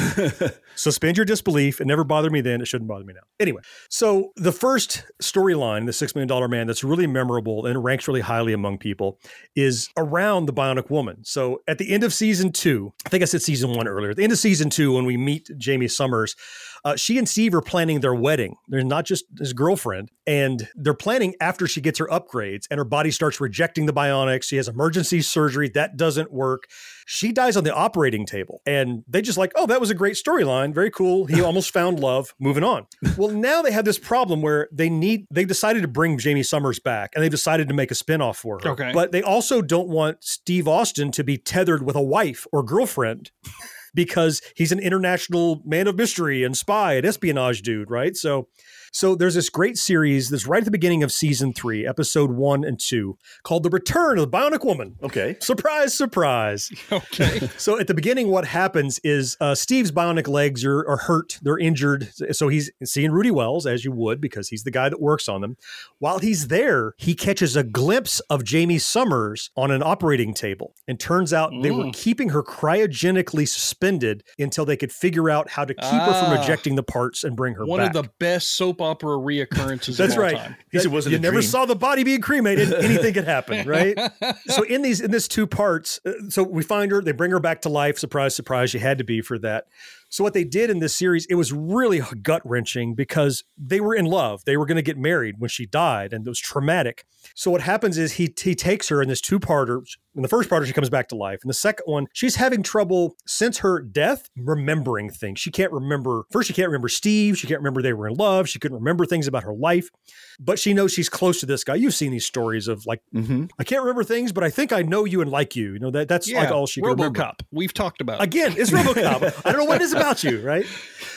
suspend your disbelief. It never bothered me then. It shouldn't bother me now. Anyway, so the first storyline, the Six Million Dollar Man, that's really memorable and ranks really highly among people, is around the Bionic Woman. So at the end of season two, I think I said season one earlier. At the end of season two, when we meet Jaime Sommers, uh, she and Steve are planning their wedding. They're not just his girlfriend, and they're planning after she gets her upgrades and her body starts rejecting the bionics. She has emergency surgery that doesn't work. She dies on the operating table, and they just like, oh, that was a great storyline, very cool. He almost found love. Moving on. Well, now they have this problem where they need. They decided to bring Jaime Sommers back, and they've decided to make a spinoff for her. Okay. but they also don't want Steve Austin to be tethered with a wife or girlfriend because he's an international man of mystery and spy and espionage dude, right? So so there's this great series that's right at the beginning of season three, episode one and two, called The Return of the Bionic Woman. Okay. Surprise, surprise. Okay. so at the beginning, what happens is uh, Steve's bionic legs are, are hurt, they're injured. So he's seeing Rudy Wells, as you would, because he's the guy that works on them. While he's there, he catches a glimpse of Jaime Sommers on an operating table. And turns out they were Mm. keeping her cryogenically suspended until they could figure out how to keep her from Ah. ejecting the parts and bring her One back. of the best soap opera reoccurrences That's of all right. time. That- you never saw the body being cremated. Anything could happen, right? so in these in this two parts, uh, so we find her, they bring her back to life. Surprise, surprise, You had to be for that. So what they did in this series, it was really gut wrenching because they were in love. They were going to get married when she died, and it was traumatic. So what happens is he he takes her in this two parter. In the first part, she comes back to life. In the second one, she's having trouble since her death remembering things. She can't remember. First, she can't remember Steve. She can't remember they were in love. She couldn't remember things about her life, but she knows she's close to this guy. You've seen these stories of like, mm-hmm. I can't remember things, but I think I know you and like you. You know that that's like all she can remember. RoboCop. We've talked about it. Again, it's RoboCop. I don't know what it is about you, right?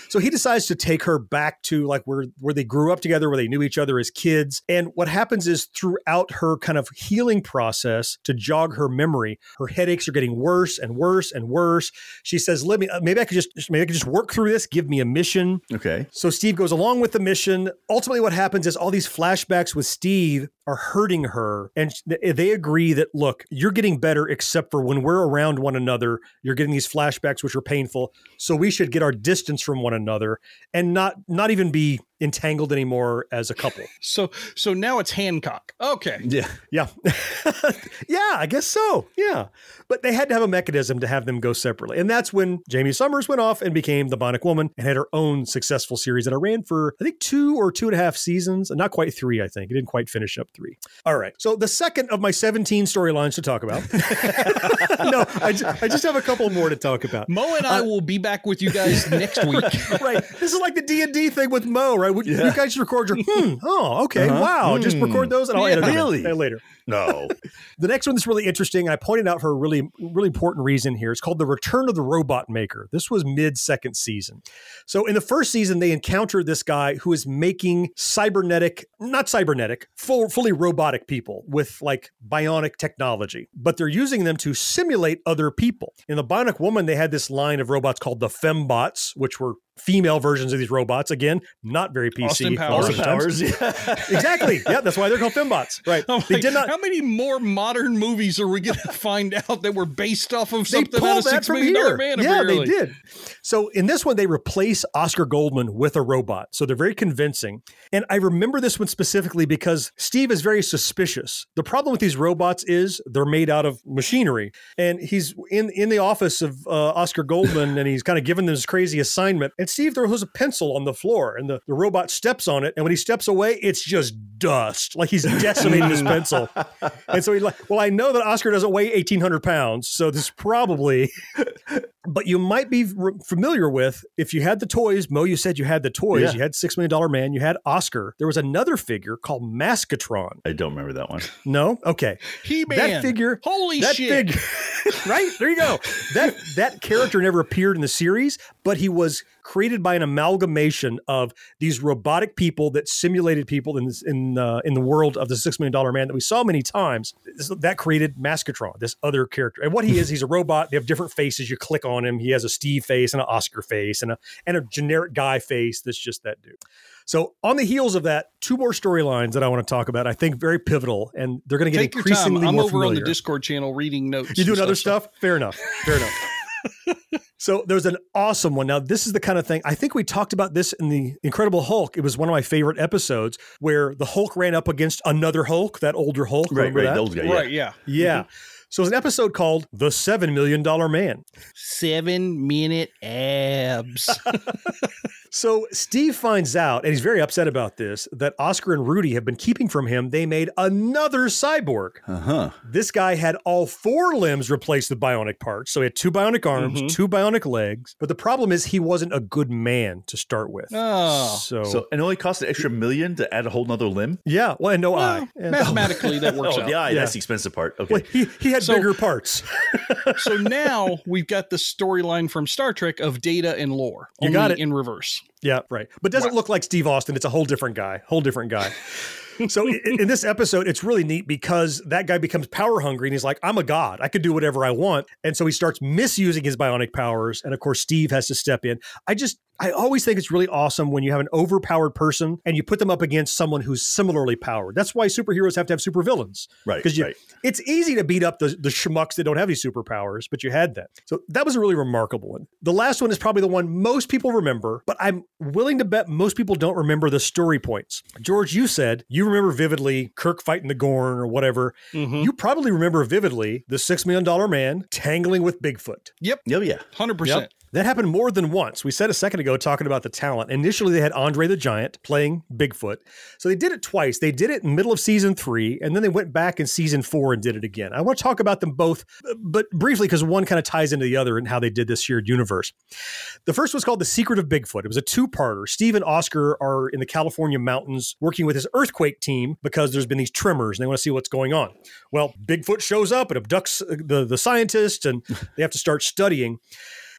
So he decides to take her back to like where where they grew up together, where they knew each other as kids. And what happens is throughout her kind of healing process to jog her memory, her headaches are getting worse and worse and worse. She says, "Let me uh, maybe I could just maybe I could just work through this. Give me a mission." Okay. So Steve goes along with the mission. Ultimately, what happens is all these flashbacks with Steve are hurting her. And they agree that, look, you're getting better, except for when we're around one another, you're getting these flashbacks, which are painful. So we should get our distance from one another and not not even be entangled anymore as a couple. So so now it's Hancock. Okay. Yeah. Yeah. yeah, I guess so. Yeah. But they had to have a mechanism to have them go separately. And that's when Jaime Sommers went off and became the Bionic Woman and had her own successful series that I ran for, I think, two or two and a half seasons. Not quite three, I think. It didn't quite finish up three. All right. So the second of my 17 storylines to talk about. no, I just, I just have a couple more to talk about. Mo and I uh, will be back with you guys next week. right. This is like the D and D thing with Mo, right? You- Yeah. You guys just record your hmm. Oh, okay. Uh-huh. Wow. Just Hmm. record those and I'll edit them Really? later. No. The next one that's really interesting, and I pointed out for a really, really important reason here. It's called The Return of the Robot Maker. This was mid second season. So in the first season, they encounter this guy who is making cybernetic, not cybernetic, full, fully robotic people with like bionic technology, but they're using them to simulate other people. In the Bionic Woman, they had this line of robots called the Fembots, which were female versions of these robots. Again, not very PC. Austin Powers. of the times. yeah. exactly. Yeah, that's why they're called Fembots. Right. They did not How many more modern movies are we going to find out that were based off of they something out pulled of that Six from here. Man? Yeah, apparently? they did. So in this one, they replace Oscar Goldman with a robot. So they're very convincing. And I remember this one specifically because Steve is very suspicious. The problem with these robots is they're made out of machinery. And he's in, in the office of uh, Oscar Goldman and he's kind of given this crazy assignment. And Steve throws a pencil on the floor and the, the robot steps on it. And when he steps away, it's just dust. Like he's decimating his pencil. And so he's like, well, I know that Oscar doesn't weigh 1,800 pounds. So this probably but you might be r- familiar with if you had the toys. Mo, you said you had the toys. Yeah. You had Six Million Dollar Man. You had Oscar. There was another figure called Maskatron. I don't remember that one. No, okay. He-Man. That figure. Holy that shit. Figure, right there, you go. That that character never appeared in the series, but he was created by an amalgamation of these robotic people that simulated people in this, in uh, in the world of the Six Million Dollar Man that we saw many times. That created Maskatron, this other character. And what he is, he's a robot. They have different faces. You click on him. He has a Steve face and an Oscar face and a and a generic guy face. That's just that dude. So on the heels of that, two more storylines that I want to talk about. I think very pivotal, and they're going to get Take your time. increasingly I'm more over on the. Discord channel reading notes. You doing other stuff? Fair enough. Fair enough. so there's an awesome one. Now, this is the kind of thing I think we talked about this in the Incredible Hulk. It was one of my favorite episodes where the Hulk ran up against another Hulk, that older Hulk. Right, right, that? those guys, yeah. Right, yeah. Yeah. Mm-hmm. So it's an episode called The Seven Million Dollar Man. Seven minute abs. So Steve finds out, and he's very upset about this, that Oscar and Rudy have been keeping from him. They made another cyborg. Uh huh. This guy had all four limbs replaced with bionic parts. So he had two bionic arms, Mhm. two bionic legs. But the problem is he wasn't a good man to start with. Oh. So, So and it only cost an extra million to add a whole nother limb. yeah, well, and no eye. And- Mathematically, that works oh, out. the eye, Yeah. that's the expensive part. Okay. Well, he, he had So- bigger parts. so now we've got the storyline from Star Trek of data and lore. You only got it. in reverse. Yeah, right. But doesn't look like Steve Austin. It's a whole different guy. Whole different guy. so in, in this episode, it's really neat because that guy becomes power hungry and he's like, I'm a god. I could do whatever I want. And so he starts misusing his bionic powers. And of course, Steve has to step in. I just, I always think it's really awesome when you have an overpowered person and you put them up against someone who's similarly powered. That's why superheroes have to have supervillains. Right, Because right. it's easy to beat up the, the schmucks that don't have any superpowers, but you had that. So that was a really remarkable one. The last one is probably the one most people remember, but I'm willing to bet most people don't remember the story points. George, you said you remember vividly Kirk fighting the Gorn or whatever. Mm-hmm. You probably remember vividly the Six Million Dollar Man tangling with Bigfoot. Yep. Oh yeah. 100%. Yep. That happened more than once. We said a second ago talking about the talent. Initially, they had Andre the Giant playing Bigfoot. So they did it twice. They did it in middle of season three, and then they went back in season four and did it again. I want to talk about them both, but briefly because one kind of ties into the other and how they did this shared universe. The first was called The Secret of Bigfoot. It was a two parter. Steve and Oscar are in the California mountains working with his earthquake team because there's been these tremors and they want to see what's going on. Well, Bigfoot shows up and abducts uh, the, the scientists, and they have to start studying.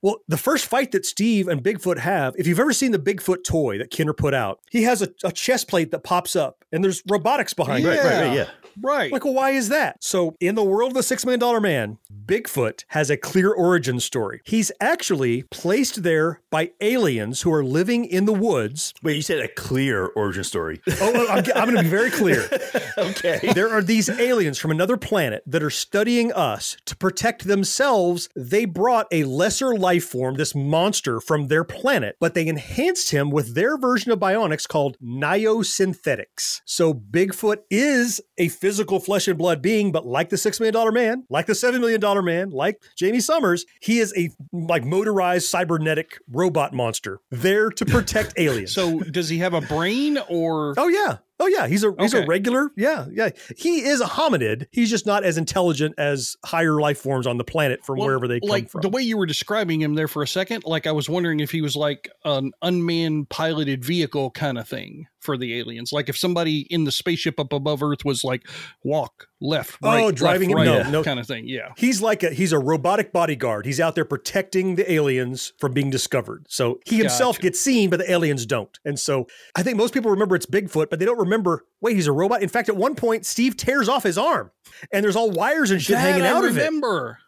Well, the first fight that Steve and Bigfoot have, if you've ever seen the Bigfoot toy that Kenner put out, he has a, a chest plate that pops up and there's robotics behind Right, it. right, right, yeah. Right. Like, well, why is that? So, in the world of the Six Million Dollar Man, Bigfoot has a clear origin story. He's actually placed there by aliens who are living in the woods. Wait, you said a clear origin story. Oh, I'm, I'm going to be very clear. okay. There are these aliens from another planet that are studying us to protect themselves. They brought a lesser life form, this monster, from their planet, but they enhanced him with their version of bionics called Niosynthetics. So Bigfoot is a physical flesh and blood being, but like the Six Million Dollar Man, like the Seven Million Dollar Man, like Jaime Sommers, he is a like motorized cybernetic robot monster there to protect aliens. So does he have a brain or? Oh yeah. Oh yeah, he's a he's a regular. Yeah, yeah. He is a hominid. He's just not as intelligent as higher life forms on the planet from Well, wherever they come like from. the way you were describing him there for a second, like I was wondering if he was like an unmanned piloted vehicle kind of thing for the aliens. Like if somebody in the spaceship up above Earth was like walk left, oh, right, oh, left, driving him? right, No, no. kind of thing. Yeah. He's like a he's a robotic bodyguard. He's out there protecting the aliens from being discovered. So he himself Gotcha. gets seen, but the aliens don't. And so I think most people remember it's Bigfoot, but they don't remember. Remember, wait, he's a robot. In fact, at one point, Steve tears off his arm, and there's all wires and shit That hanging I out of it.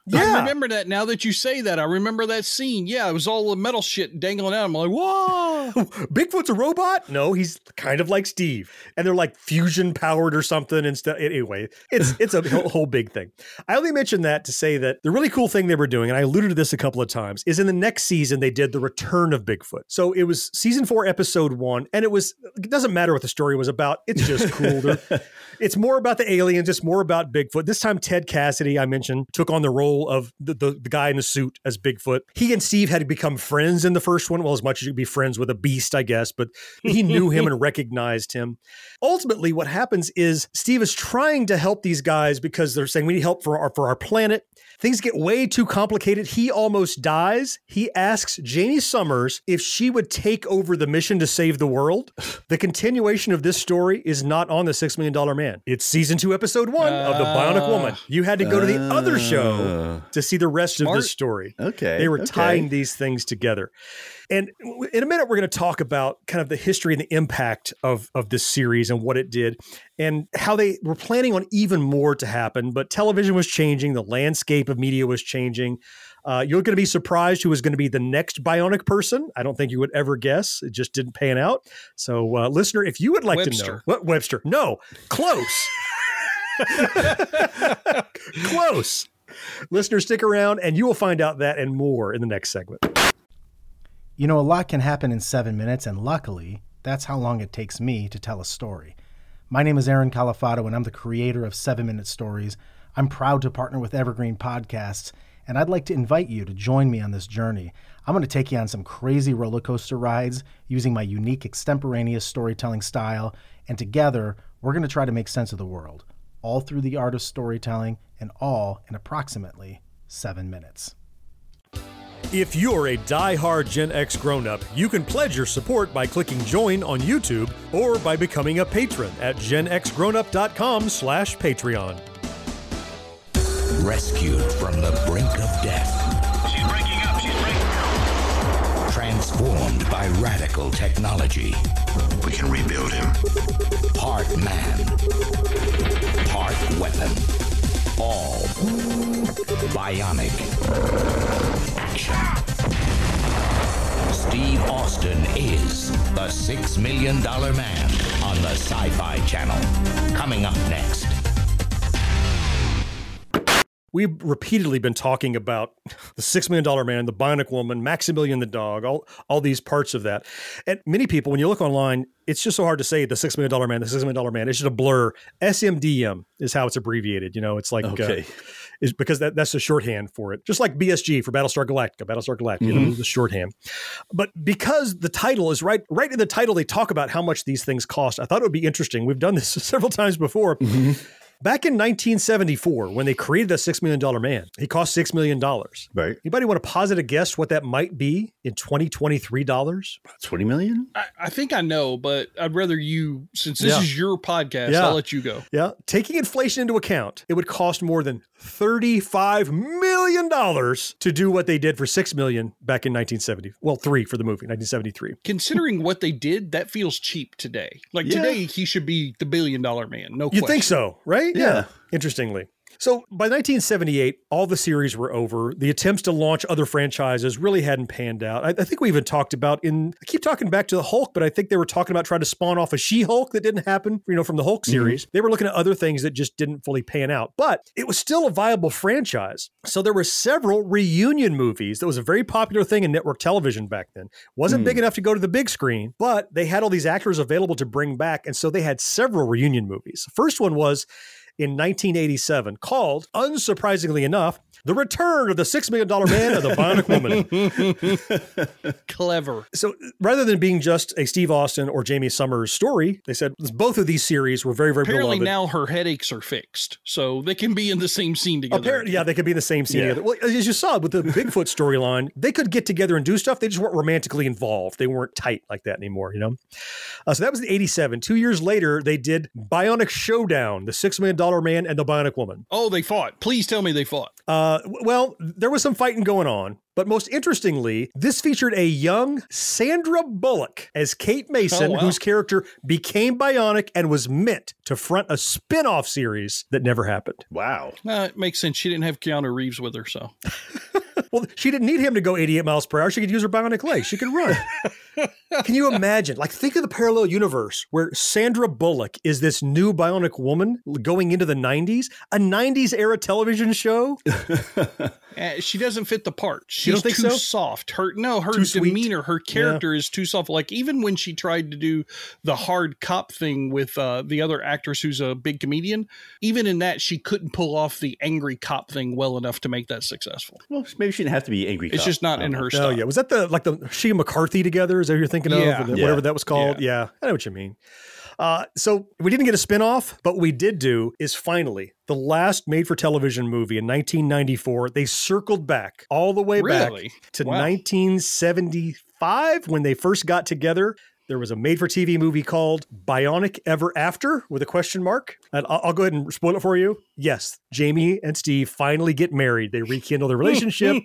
remember. Yeah. I remember that now that you say that. I remember that scene. Yeah, it was all the metal shit dangling out. I'm like, whoa. Bigfoot's a robot? No, he's kind of like Steve, and they're like fusion powered or something. and stuff. anyway, it's it's a whole, whole big thing. I only mentioned that to say that the really cool thing they were doing, and I alluded to this a couple of times, is in the next season they did the return of Bigfoot. So it was season four, episode one, and it was it doesn't matter what the story was about. It's just cool. It's more about the aliens. It's more about Bigfoot. This time, Ted Cassidy, I mentioned, took on the role role of the, the, the guy in the suit as Bigfoot. He and Steve had become friends in the first one. Well, as much as you could be friends with a beast, I guess, but he knew him and recognized him. Ultimately, what happens is Steve is trying to help these guys because they're saying we need help for our for our planet. Things get way too complicated. He almost dies. He asks Jaime Sommers if she would take over the mission to save the world. The continuation of this story is not on the Six Million Dollar Man. It's season two, episode one of The Bionic Woman. You had to go to the other show ah. To see the rest of Smart. this story. Okay, They were okay. tying these things together. And in a minute, we're going to talk about kind of the history and the impact of, of this series and what it did and how they were planning on even more to happen. But television was changing, the landscape of media was changing. Uh, you're going to be surprised who was going to be the next bionic person. I don't think you would ever guess. It just didn't pan out. So, uh, listener, if you would like to know what Webster, no, close. Close. Listeners, stick around and you will find out that and more in the next segment. You know, a lot can happen in seven minutes, and luckily, that's how long it takes me to tell a story. My name is Aaron Califato, and I'm the creator of Seven Minute Stories. I'm proud to partner with Evergreen Podcasts, and I'd like to invite you to join me on this journey. I'm going to take you on some crazy roller coaster rides using my unique extemporaneous storytelling style, and together, we're going to try to make sense of the world, all through the art of storytelling, and all in approximately seven minutes. If you're a die-hard Gen X grown-up, you can pledge your support by clicking join on YouTube or by becoming a patron at genxgrownup.com slash Patreon. Rescued from the brink of death. She's breaking up. She's breaking Transformed by radical technology. We can rebuild him. Part man. Part weapon. All bionic action. Steve Austin is the Six Million Dollar Man on the Sci Fi Channel. Coming up next. We've repeatedly been talking about the Six Million Dollar Man, the Bionic Woman, Maximilian the dog, all all these parts of that. And many people, when you look online, it's just so hard to say the Six Million Dollar Man, the Six Million Dollar Man. It's just a blur. SMDM is how it's abbreviated. You know, it's like Okay. uh, is because that, that's the shorthand for it. Just like BSG for Battlestar Galactica, Battlestar Galactica, you know, Mhm. the shorthand. But because the title is right, right in the title, they talk about how much these things cost. I thought it would be interesting. We've done this several times before. Back in 1974, when they created the Six Million Dollar Man, he cost Six Million Dollars. Right. Anybody want to posit a guess what that might be in 2023 dollars? 20 million? I, I think I know, but I'd rather you, since this Yeah. is your podcast, Yeah. I'll let you go. Yeah. Taking inflation into account, it would cost more than $35 million to do what they did for 6 million back in 1970. Well, three for the movie, 1973. Considering what they did, that feels cheap today. Like Yeah. today, he should be the billion dollar man. No You question. think so, right? Yeah. Interestingly. So by 1978, all the series were over. The attempts to launch other franchises really hadn't panned out. I, I think we even talked about in. I keep talking back to the Hulk, but I think they were talking about trying to spawn off a She-Hulk that didn't happen. You know, from the Hulk series, they were looking at other things that just didn't fully pan out. But it was still a viable franchise. So there were several reunion movies. That was a very popular thing in network television back then. wasn't Hmm. big enough to go to the big screen, but they had all these actors available to bring back, and so they had several reunion movies. The first one was in 1987 called, unsurprisingly enough, The Return of the Six Million Dollar Man and the Bionic Woman. Clever. So rather than being just a Steve Austin or Jaime Sommers story, they said both of these series were very, very Apparently beloved. now her headaches are fixed, so they can be in the same scene together. Apparently, yeah, they could be in the same scene Yeah. together. Well, as you saw with the Bigfoot storyline, they could get together and do stuff. They just weren't romantically involved. They weren't tight like that anymore, you know? Uh, so that was in 87. Two years later, they did Bionic Showdown, the Six Million Dollar Man and the Bionic Woman. Oh, they fought. Please tell me they fought. Uh, well, there was some fighting going on, but most interestingly, this featured a young Sandra Bullock as Kate Mason, Oh, wow. whose character became bionic and was meant to front a spin off series that never happened. Wow. Uh, it makes sense. She didn't have Keanu Reeves with her, so. Well, she didn't need him to go 88 miles per hour. She could use her bionic legs. She could run. Can you imagine? Like, think of the parallel universe where Sandra Bullock is this new bionic woman going into the 90s, a 90s era television show. Uh, she doesn't fit the part. She's You don't think too so? soft. Her no, her Too sweet? demeanor, her character is too soft. Like even when she tried to do the hard cop thing with uh, the other actress who's a big comedian, even in that she couldn't pull off the angry cop thing well enough to make that successful. Well, maybe she didn't have to be angry. It's cop. just not in her Oh style. yeah, was that the like the she and McCarthy together? Is that what you're thinking Yeah. of? The- Yeah. Whatever that was called. Yeah. I know what you mean. Uh, so we didn't get a spinoff, but what we did do is finally the last made-for-television movie in 1994. They circled back all the way Really? back to Wow. 1975 when they first got together. There was a made-for-TV movie called Bionic Ever After with a question mark. And I'll, I'll go ahead and spoil it for you. Yes, Jaime and Steve finally get married. They rekindle their relationship.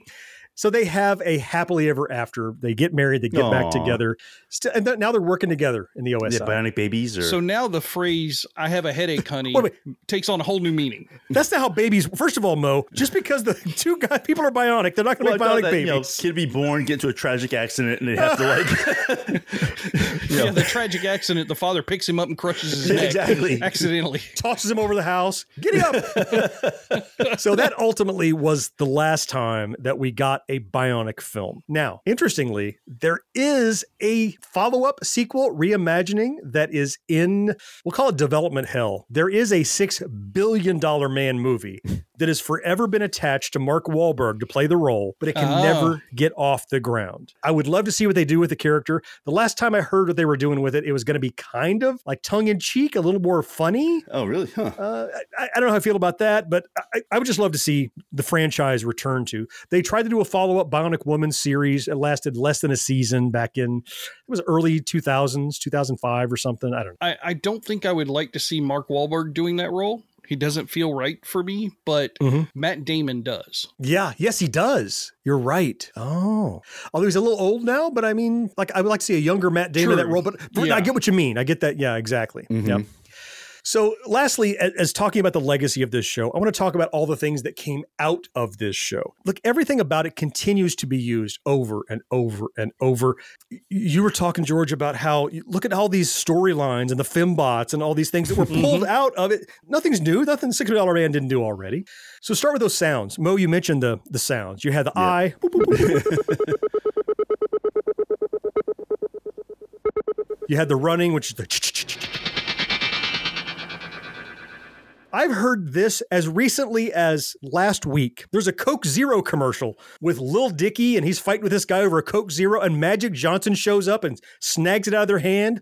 So they have a happily ever after. They get married, they get back together, St- and th- now they're working together in the OSI. Yeah, bionic babies or So now the phrase "I have a headache, honey" Wait, takes on a whole new meaning. That's not how babies. First of all, Mo, just because the two guys, people are bionic, they're not going to I make bionic that, babies. you know, kid be born, get into a tragic accident, and they have to like Yeah. the tragic accident. The father picks him up and crushes his neck Exactly. accidentally. tosses him over the house. Giddy up. so that ultimately was the last time that we got a bionic film. Now, interestingly, there is a follow-up sequel reimagining that is in we'll call it development hell. There is a 6 billion dollar man movie that has forever been attached to Mark Wahlberg to play the role, but it can Oh. never get off the ground. I would love to see what they do with the character. The last time I heard what they were doing with it, it was going to be kind of like tongue in cheek, a little more funny. Oh, really? Huh. Uh, I, I don't know how I feel about that, but I, I would just love to see the franchise return to. They tried to do a follow up Bionic Woman series. It lasted less than a season back in it was early 2000s, 2005 or something. I don't know. I, I don't think I would like to see Mark Wahlberg doing that role. He doesn't feel right for me, but Mhm. Matt Damon does. Yeah, yes, he does. You're right. Oh, although he's a little old now, but I mean, like I would like to see a younger Matt Damon in that role. But, but Yeah. I get what you mean. I get that. Yeah, exactly. Yeah. So, lastly, as talking about the legacy of this show, I want to talk about all the things that came out of this show. Look, everything about it continues to be used over and over and over. You were talking, George, about how look at all these storylines and the fembots and all these things that were mm-hmm. pulled out of it. Nothing's new. Nothing Six Dollar Man didn't do already. So, start with those sounds. Mo, you mentioned the the sounds. You had the eye. You had the running, which is the. I've heard this as recently as last week. There's a Coke Zero commercial with Lil Dicky, and he's fighting with this guy over a Coke Zero, and Magic Johnson shows up and snags it out of their hand.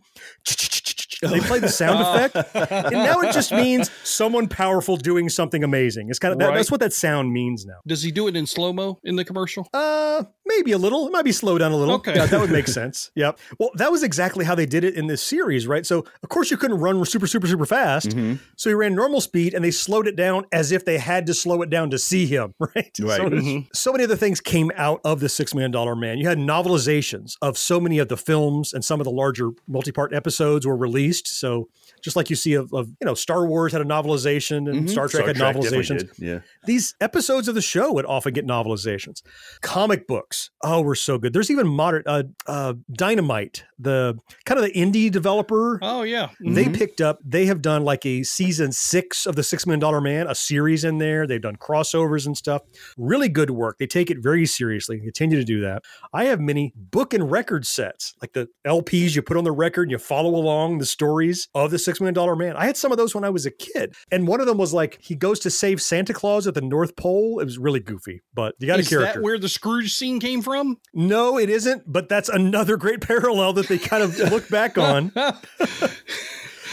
They play the sound effect, and now it just means someone powerful doing something amazing. It's kind of that, Right. that's what that sound means now. Does he do it in slow mo in the commercial? Uh, maybe a little. It might be slowed down a little. Okay. Yeah, that would make sense. Yep. Well, that was exactly how they did it in this series, right? So, of course, you couldn't run super, super, super fast. So he ran normal speed and they slowed it down as if they had to slow it down to see him, right? Right. So, Mhm. so many other things came out of the Six Million Dollar Man. You had novelizations of so many of the films and some of the larger multi part episodes were released. So, just like you see of, of you know, Star Wars had a novelization and Mhm. Star Trek had definitely novelizations did, Yeah. these episodes of the show would often get novelizations. Comic books, oh, were so good. There's even modern uh, uh, Dynamite, the kind of the indie developer. Oh yeah, They Mhm. picked up. They have done like a season six of the Six Million Dollar Man, a series in there. They've done crossovers and stuff. Really good work. They take it very seriously. Continue to do that. I have many book and record sets, like the LPs you put on the record and you follow along the stories of the Six Million Dollar Man. I had some of those when I was a kid, and one of them was like he goes to save Santa Claus at the North Pole. It was really goofy, but you got Is a character. that where the Scrooge scene came from? no, it isn't. But that's another great parallel that they kind of look back on.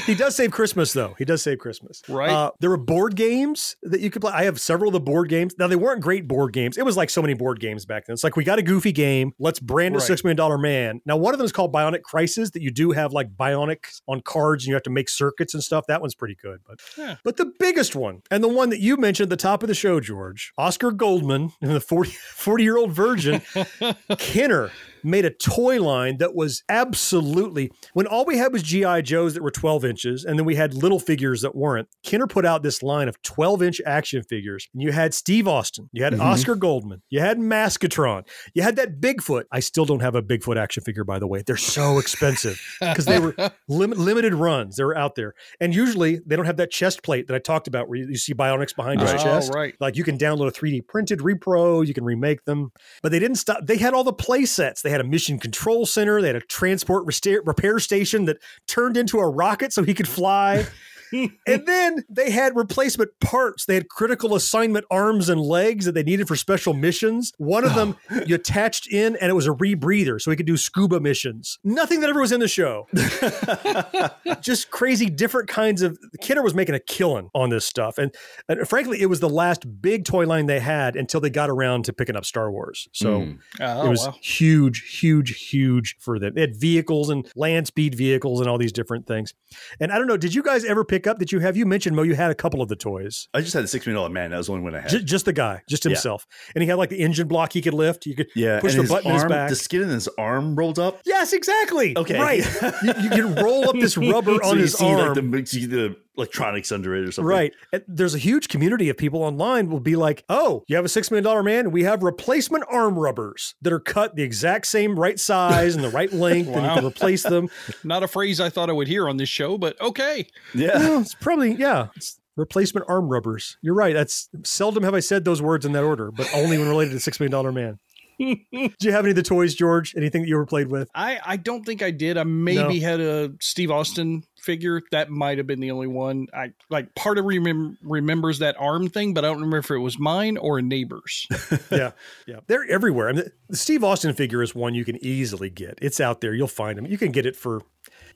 He does save Christmas, though. He does save Christmas. Right. Uh, there were board games that you could play. I have several of the board games. Now, they weren't great board games. It was like so many board games back then. It's like, we got a goofy game. Let's brand a Right. $6 million man. Now, one of them is called Bionic Crisis, that you do have like Bionic on cards and you have to make circuits and stuff. That one's pretty good. But, Yeah. but the biggest one, and the one that you mentioned at the top of the show, George, Oscar Goldman, in the 40, 40 year old virgin, Kenner. Made a toy line that was absolutely when all we had was GI Joes that were 12 inches, and then we had little figures that weren't. Kenner put out this line of 12 inch action figures, and you had Steve Austin, you had Mhm. Oscar Goldman, you had Maskatron, you had that Bigfoot. I still don't have a Bigfoot action figure, by the way. They're so expensive because they were lim- limited runs. They were out there, and usually they don't have that chest plate that I talked about, where you, you see bionics behind his Right. chest. Oh, right. Like you can download a 3D printed repro, you can remake them. But they didn't stop. They had all the play sets. They had a mission control center. They had a transport repair station that turned into a rocket so he could fly. And then they had replacement parts. They had critical assignment arms and legs that they needed for special missions. One of them you attached in, and it was a rebreather, so he could do scuba missions. Nothing that ever was in the show. Just crazy, different kinds of. Kenner was making a killing on this stuff, and, and frankly, it was the last big toy line they had until they got around to picking up Star Wars. So Mm. Oh, it was wow. huge, huge, huge for them. They had vehicles and land speed vehicles and all these different things. And I don't know, did you guys ever pick up? that you have you mentioned Mo? You had a couple of the toys. I just had the six million dollar man. That was the only one I had. Just, just the guy, just Yeah. himself, and he had like the engine block he could lift. You could yeah, push the button in his arm, back. the skin in his arm rolled up. Yes, exactly. Okay, right. you, you can roll up this rubber So on his see, arm. like the, the electronics under it or something. Right. And there's a huge community of people online will be like, oh, you have a $6 million man? We have replacement arm rubbers that are cut the exact same right size and the right length, and you can replace them. Not a phrase I thought I would hear on this show, but okay. Well, it's probably, yeah. It's replacement arm rubbers. You're right. That's seldom have I said those words in that order, but only when related to $6 million man. Did you have any of the toys, George? Anything that you ever played with? I, I don't think I did. I maybe No. had a Steve Austin figure. That might have been the only one. I like part of remem- remembers that arm thing, but I don't remember if it was mine or a neighbor's. yeah, yeah, they're everywhere. I mean, the Steve Austin figure is one you can easily get. It's out there. You'll find them. You can get it for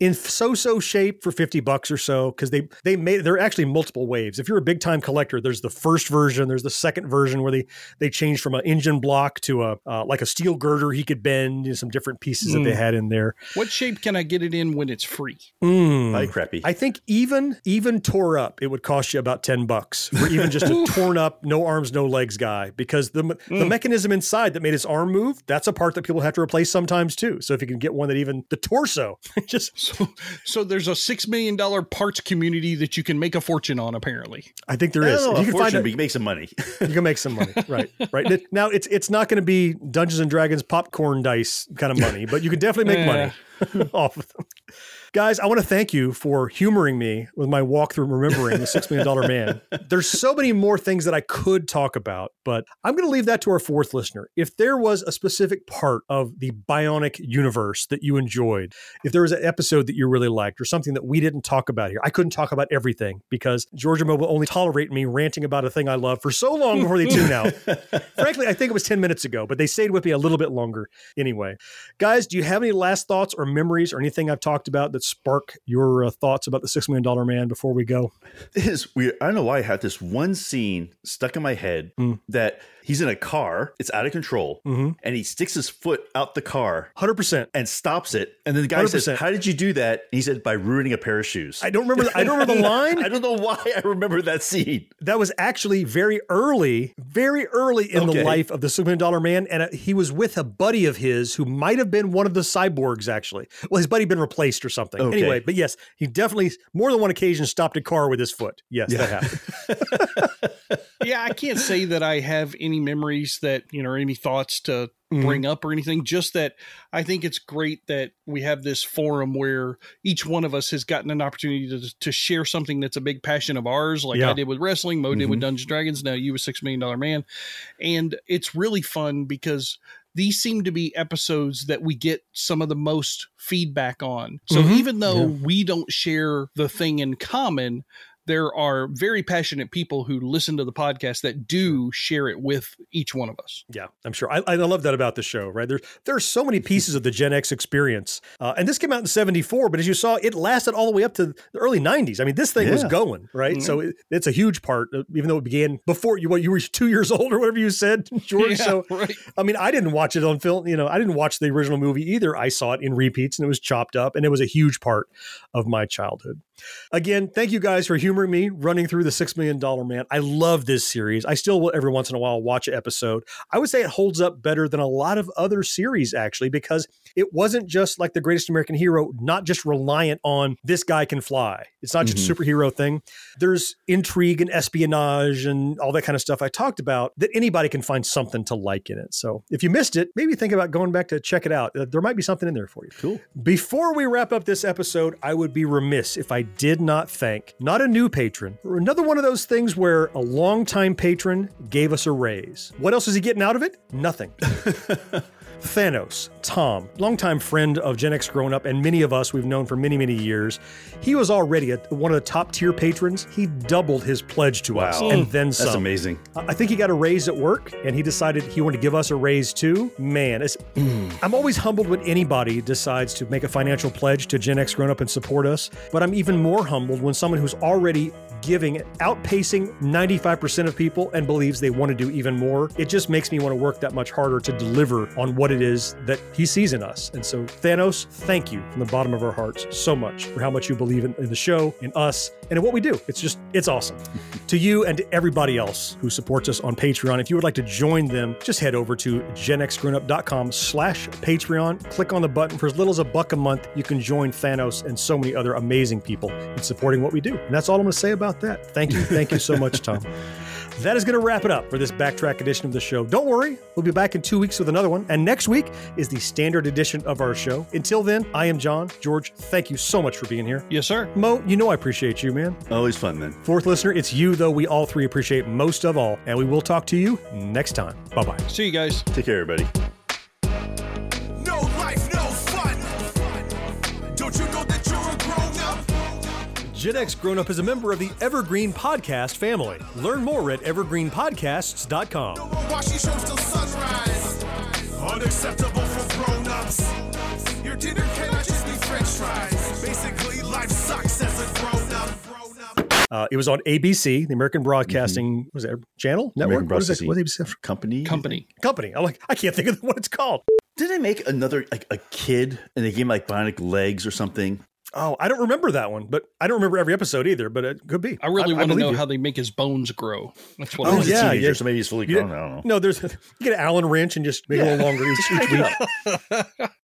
in so-so shape for 50 bucks or so because they they made there are actually multiple waves if you're a big time collector there's the first version there's the second version where they they changed from an engine block to a uh, like a steel girder he could bend you know, some different pieces that they Mm. had in there what shape can I get it in when it's free? Mm. Probably crappy. I think even even tore up, it would cost you about ten bucks for even just a torn up, no arms, no legs guy. Because the the Mm. mechanism inside that made his arm move, that's a part that people have to replace sometimes too. So if you can get one that even the torso, just So, so there's a six million dollar parts community that you can make a fortune on. Apparently, I think there I is. Oh, know, If you can find unfortunately, it, but you can make some money. you can make some money, right? Right now, it's it's not going to be Dungeons and Dragons popcorn dice kind of money, but you can definitely make eh. money off of them. Guys, I want to thank you for humoring me with my walkthrough remembering the Six Million Dollar Man. There's so many more things that I could talk about, but I'm going to leave that to our fourth listener. If there was a specific part of the Bionic universe that you enjoyed, if there was an episode that you really liked, or something that we didn't talk about here, I couldn't talk about everything because Georgia Mobile only tolerate me ranting about a thing I love for so long before they tune out. Frankly, I think it was 10 minutes ago, but they stayed with me a little bit longer anyway. Guys, do you have any last thoughts or memories or anything I've talked about that spark your uh, thoughts about the $6 million man before we go? It is weird. I don't know why I have this one scene stuck in my head Mm. that he's in a car, it's out of control, Mhm. and he sticks his foot out the car 100%. and stops it. And then the guy says, 100%. How did you do that? And he said, By ruining a pair of shoes. I don't remember. I don't remember the line. I don't know why I remember that scene. That was actually very early, very early in the life of the $6 million man. And uh, he was with a buddy of his who might have been one of the cyborgs, actually. Well, his buddy had been replaced or something. Okay. Anyway, but yes, he definitely, more than one occasion, stopped a car with his foot. Yes, that happened. yeah, I can't say that I have any memories that you know, or any thoughts to Mhm. bring up or anything. Just that I think it's great that we have this forum where each one of us has gotten an opportunity to, to share something that's a big passion of ours, like Yeah. I did with wrestling, Mo did with Mhm. Dungeons Dragons, now you with Six Million Dollar Man, and it's really fun because. These seem to be episodes that we get some of the most feedback on. So Mhm. even though Yeah. we don't share the thing in common, there are very passionate people who listen to the podcast that do share it with each one of us. Yeah, I'm sure. I, I love that about the show, right? There's there are so many pieces of the Gen X experience, uh, and this came out in '74, but as you saw, it lasted all the way up to the early '90s. I mean, this thing was going right, so it, it's a huge part, uh, even though it began before you. What you were two years old or whatever you said, George. Yeah, so right. I mean, I didn't watch it on film. You know, I didn't watch the original movie either. I saw it in repeats, and it was chopped up, and it was a huge part of my childhood. Again, thank you guys for humoring me running through the Six Million Dollar Man. I love this series. I still will every once in a while watch an episode. I would say it holds up better than a lot of other series, actually, because it wasn't just like the greatest American hero, not just reliant on this guy can fly. It's not just Mhm. a superhero thing. There's intrigue and espionage and all that kind of stuff I talked about that anybody can find something to like in it. So if you missed it, maybe think about going back to check it out. Uh, There might be something in there for you. Cool. Before we wrap up this episode, I would be remiss if I did not thank not a new patron, or another one of those things where a longtime patron gave us a raise. What else is he getting out of it? Nothing. Thanos, Tom, longtime friend of Gen X Grown Up, and many of us we've known for many, many years. He was already a, one of the top tier patrons. He doubled his pledge to us and mm. then some. That's amazing. I think he got a raise at work and he decided he wanted to give us a raise too. Man, it's, mm. I'm always humbled when anybody decides to make a financial pledge to Gen X Grown Up and support us, but I'm even more humbled when someone who's already giving, outpacing 95% of people and believes they want to do even more. It just makes me want to work that much harder to deliver on what it is that he sees in us. And so, Thanos, thank you from the bottom of our hearts so much for how much you believe in, in the show, in us, and what we do. It's just, it's awesome. to you and to everybody else who supports us on Patreon, if you would like to join them, just head over to genxgrownup.com slash Patreon. Click on the button. For as little as a buck a month, you can join Thanos and so many other amazing people in supporting what we do. And that's all I'm going to say about that. Thank you. Thank you so much, Tom. That is going to wrap it up for this backtrack edition of the show. Don't worry, we'll be back in two weeks with another one. And next week is the standard edition of our show. Until then, I am John. George, thank you so much for being here. Yes, sir. Mo, you know I appreciate you, man. Always fun, man. Fourth listener, it's you, though we all three appreciate most of all. And we will talk to you next time. Bye bye. See you guys. Take care, everybody. Gen X Grown Up is a member of the Evergreen Podcast family. Learn more at evergreenpodcasts.com. Watching shows. Unacceptable for grown ups. Your dinner cannot just be french fries. Basically, life sucks as a grown up. Uh, it was on ABC, the American Broadcasting was it channel network. American What is it? Broadcasting What is it? Company. Company. Company. I'm like, I can't think of what it's called. Did they make another like a kid and they gave him like bionic legs or something? Oh, I don't remember that one, but I don't remember every episode either. But it could be. I really want to believe know you. how they make his bones grow. That's what Oh I He's a yeah, teenager, yeah. so maybe he's fully You grown. get- I don't know. No, there's you get an Allen wrench and just make it a little longer each, each week.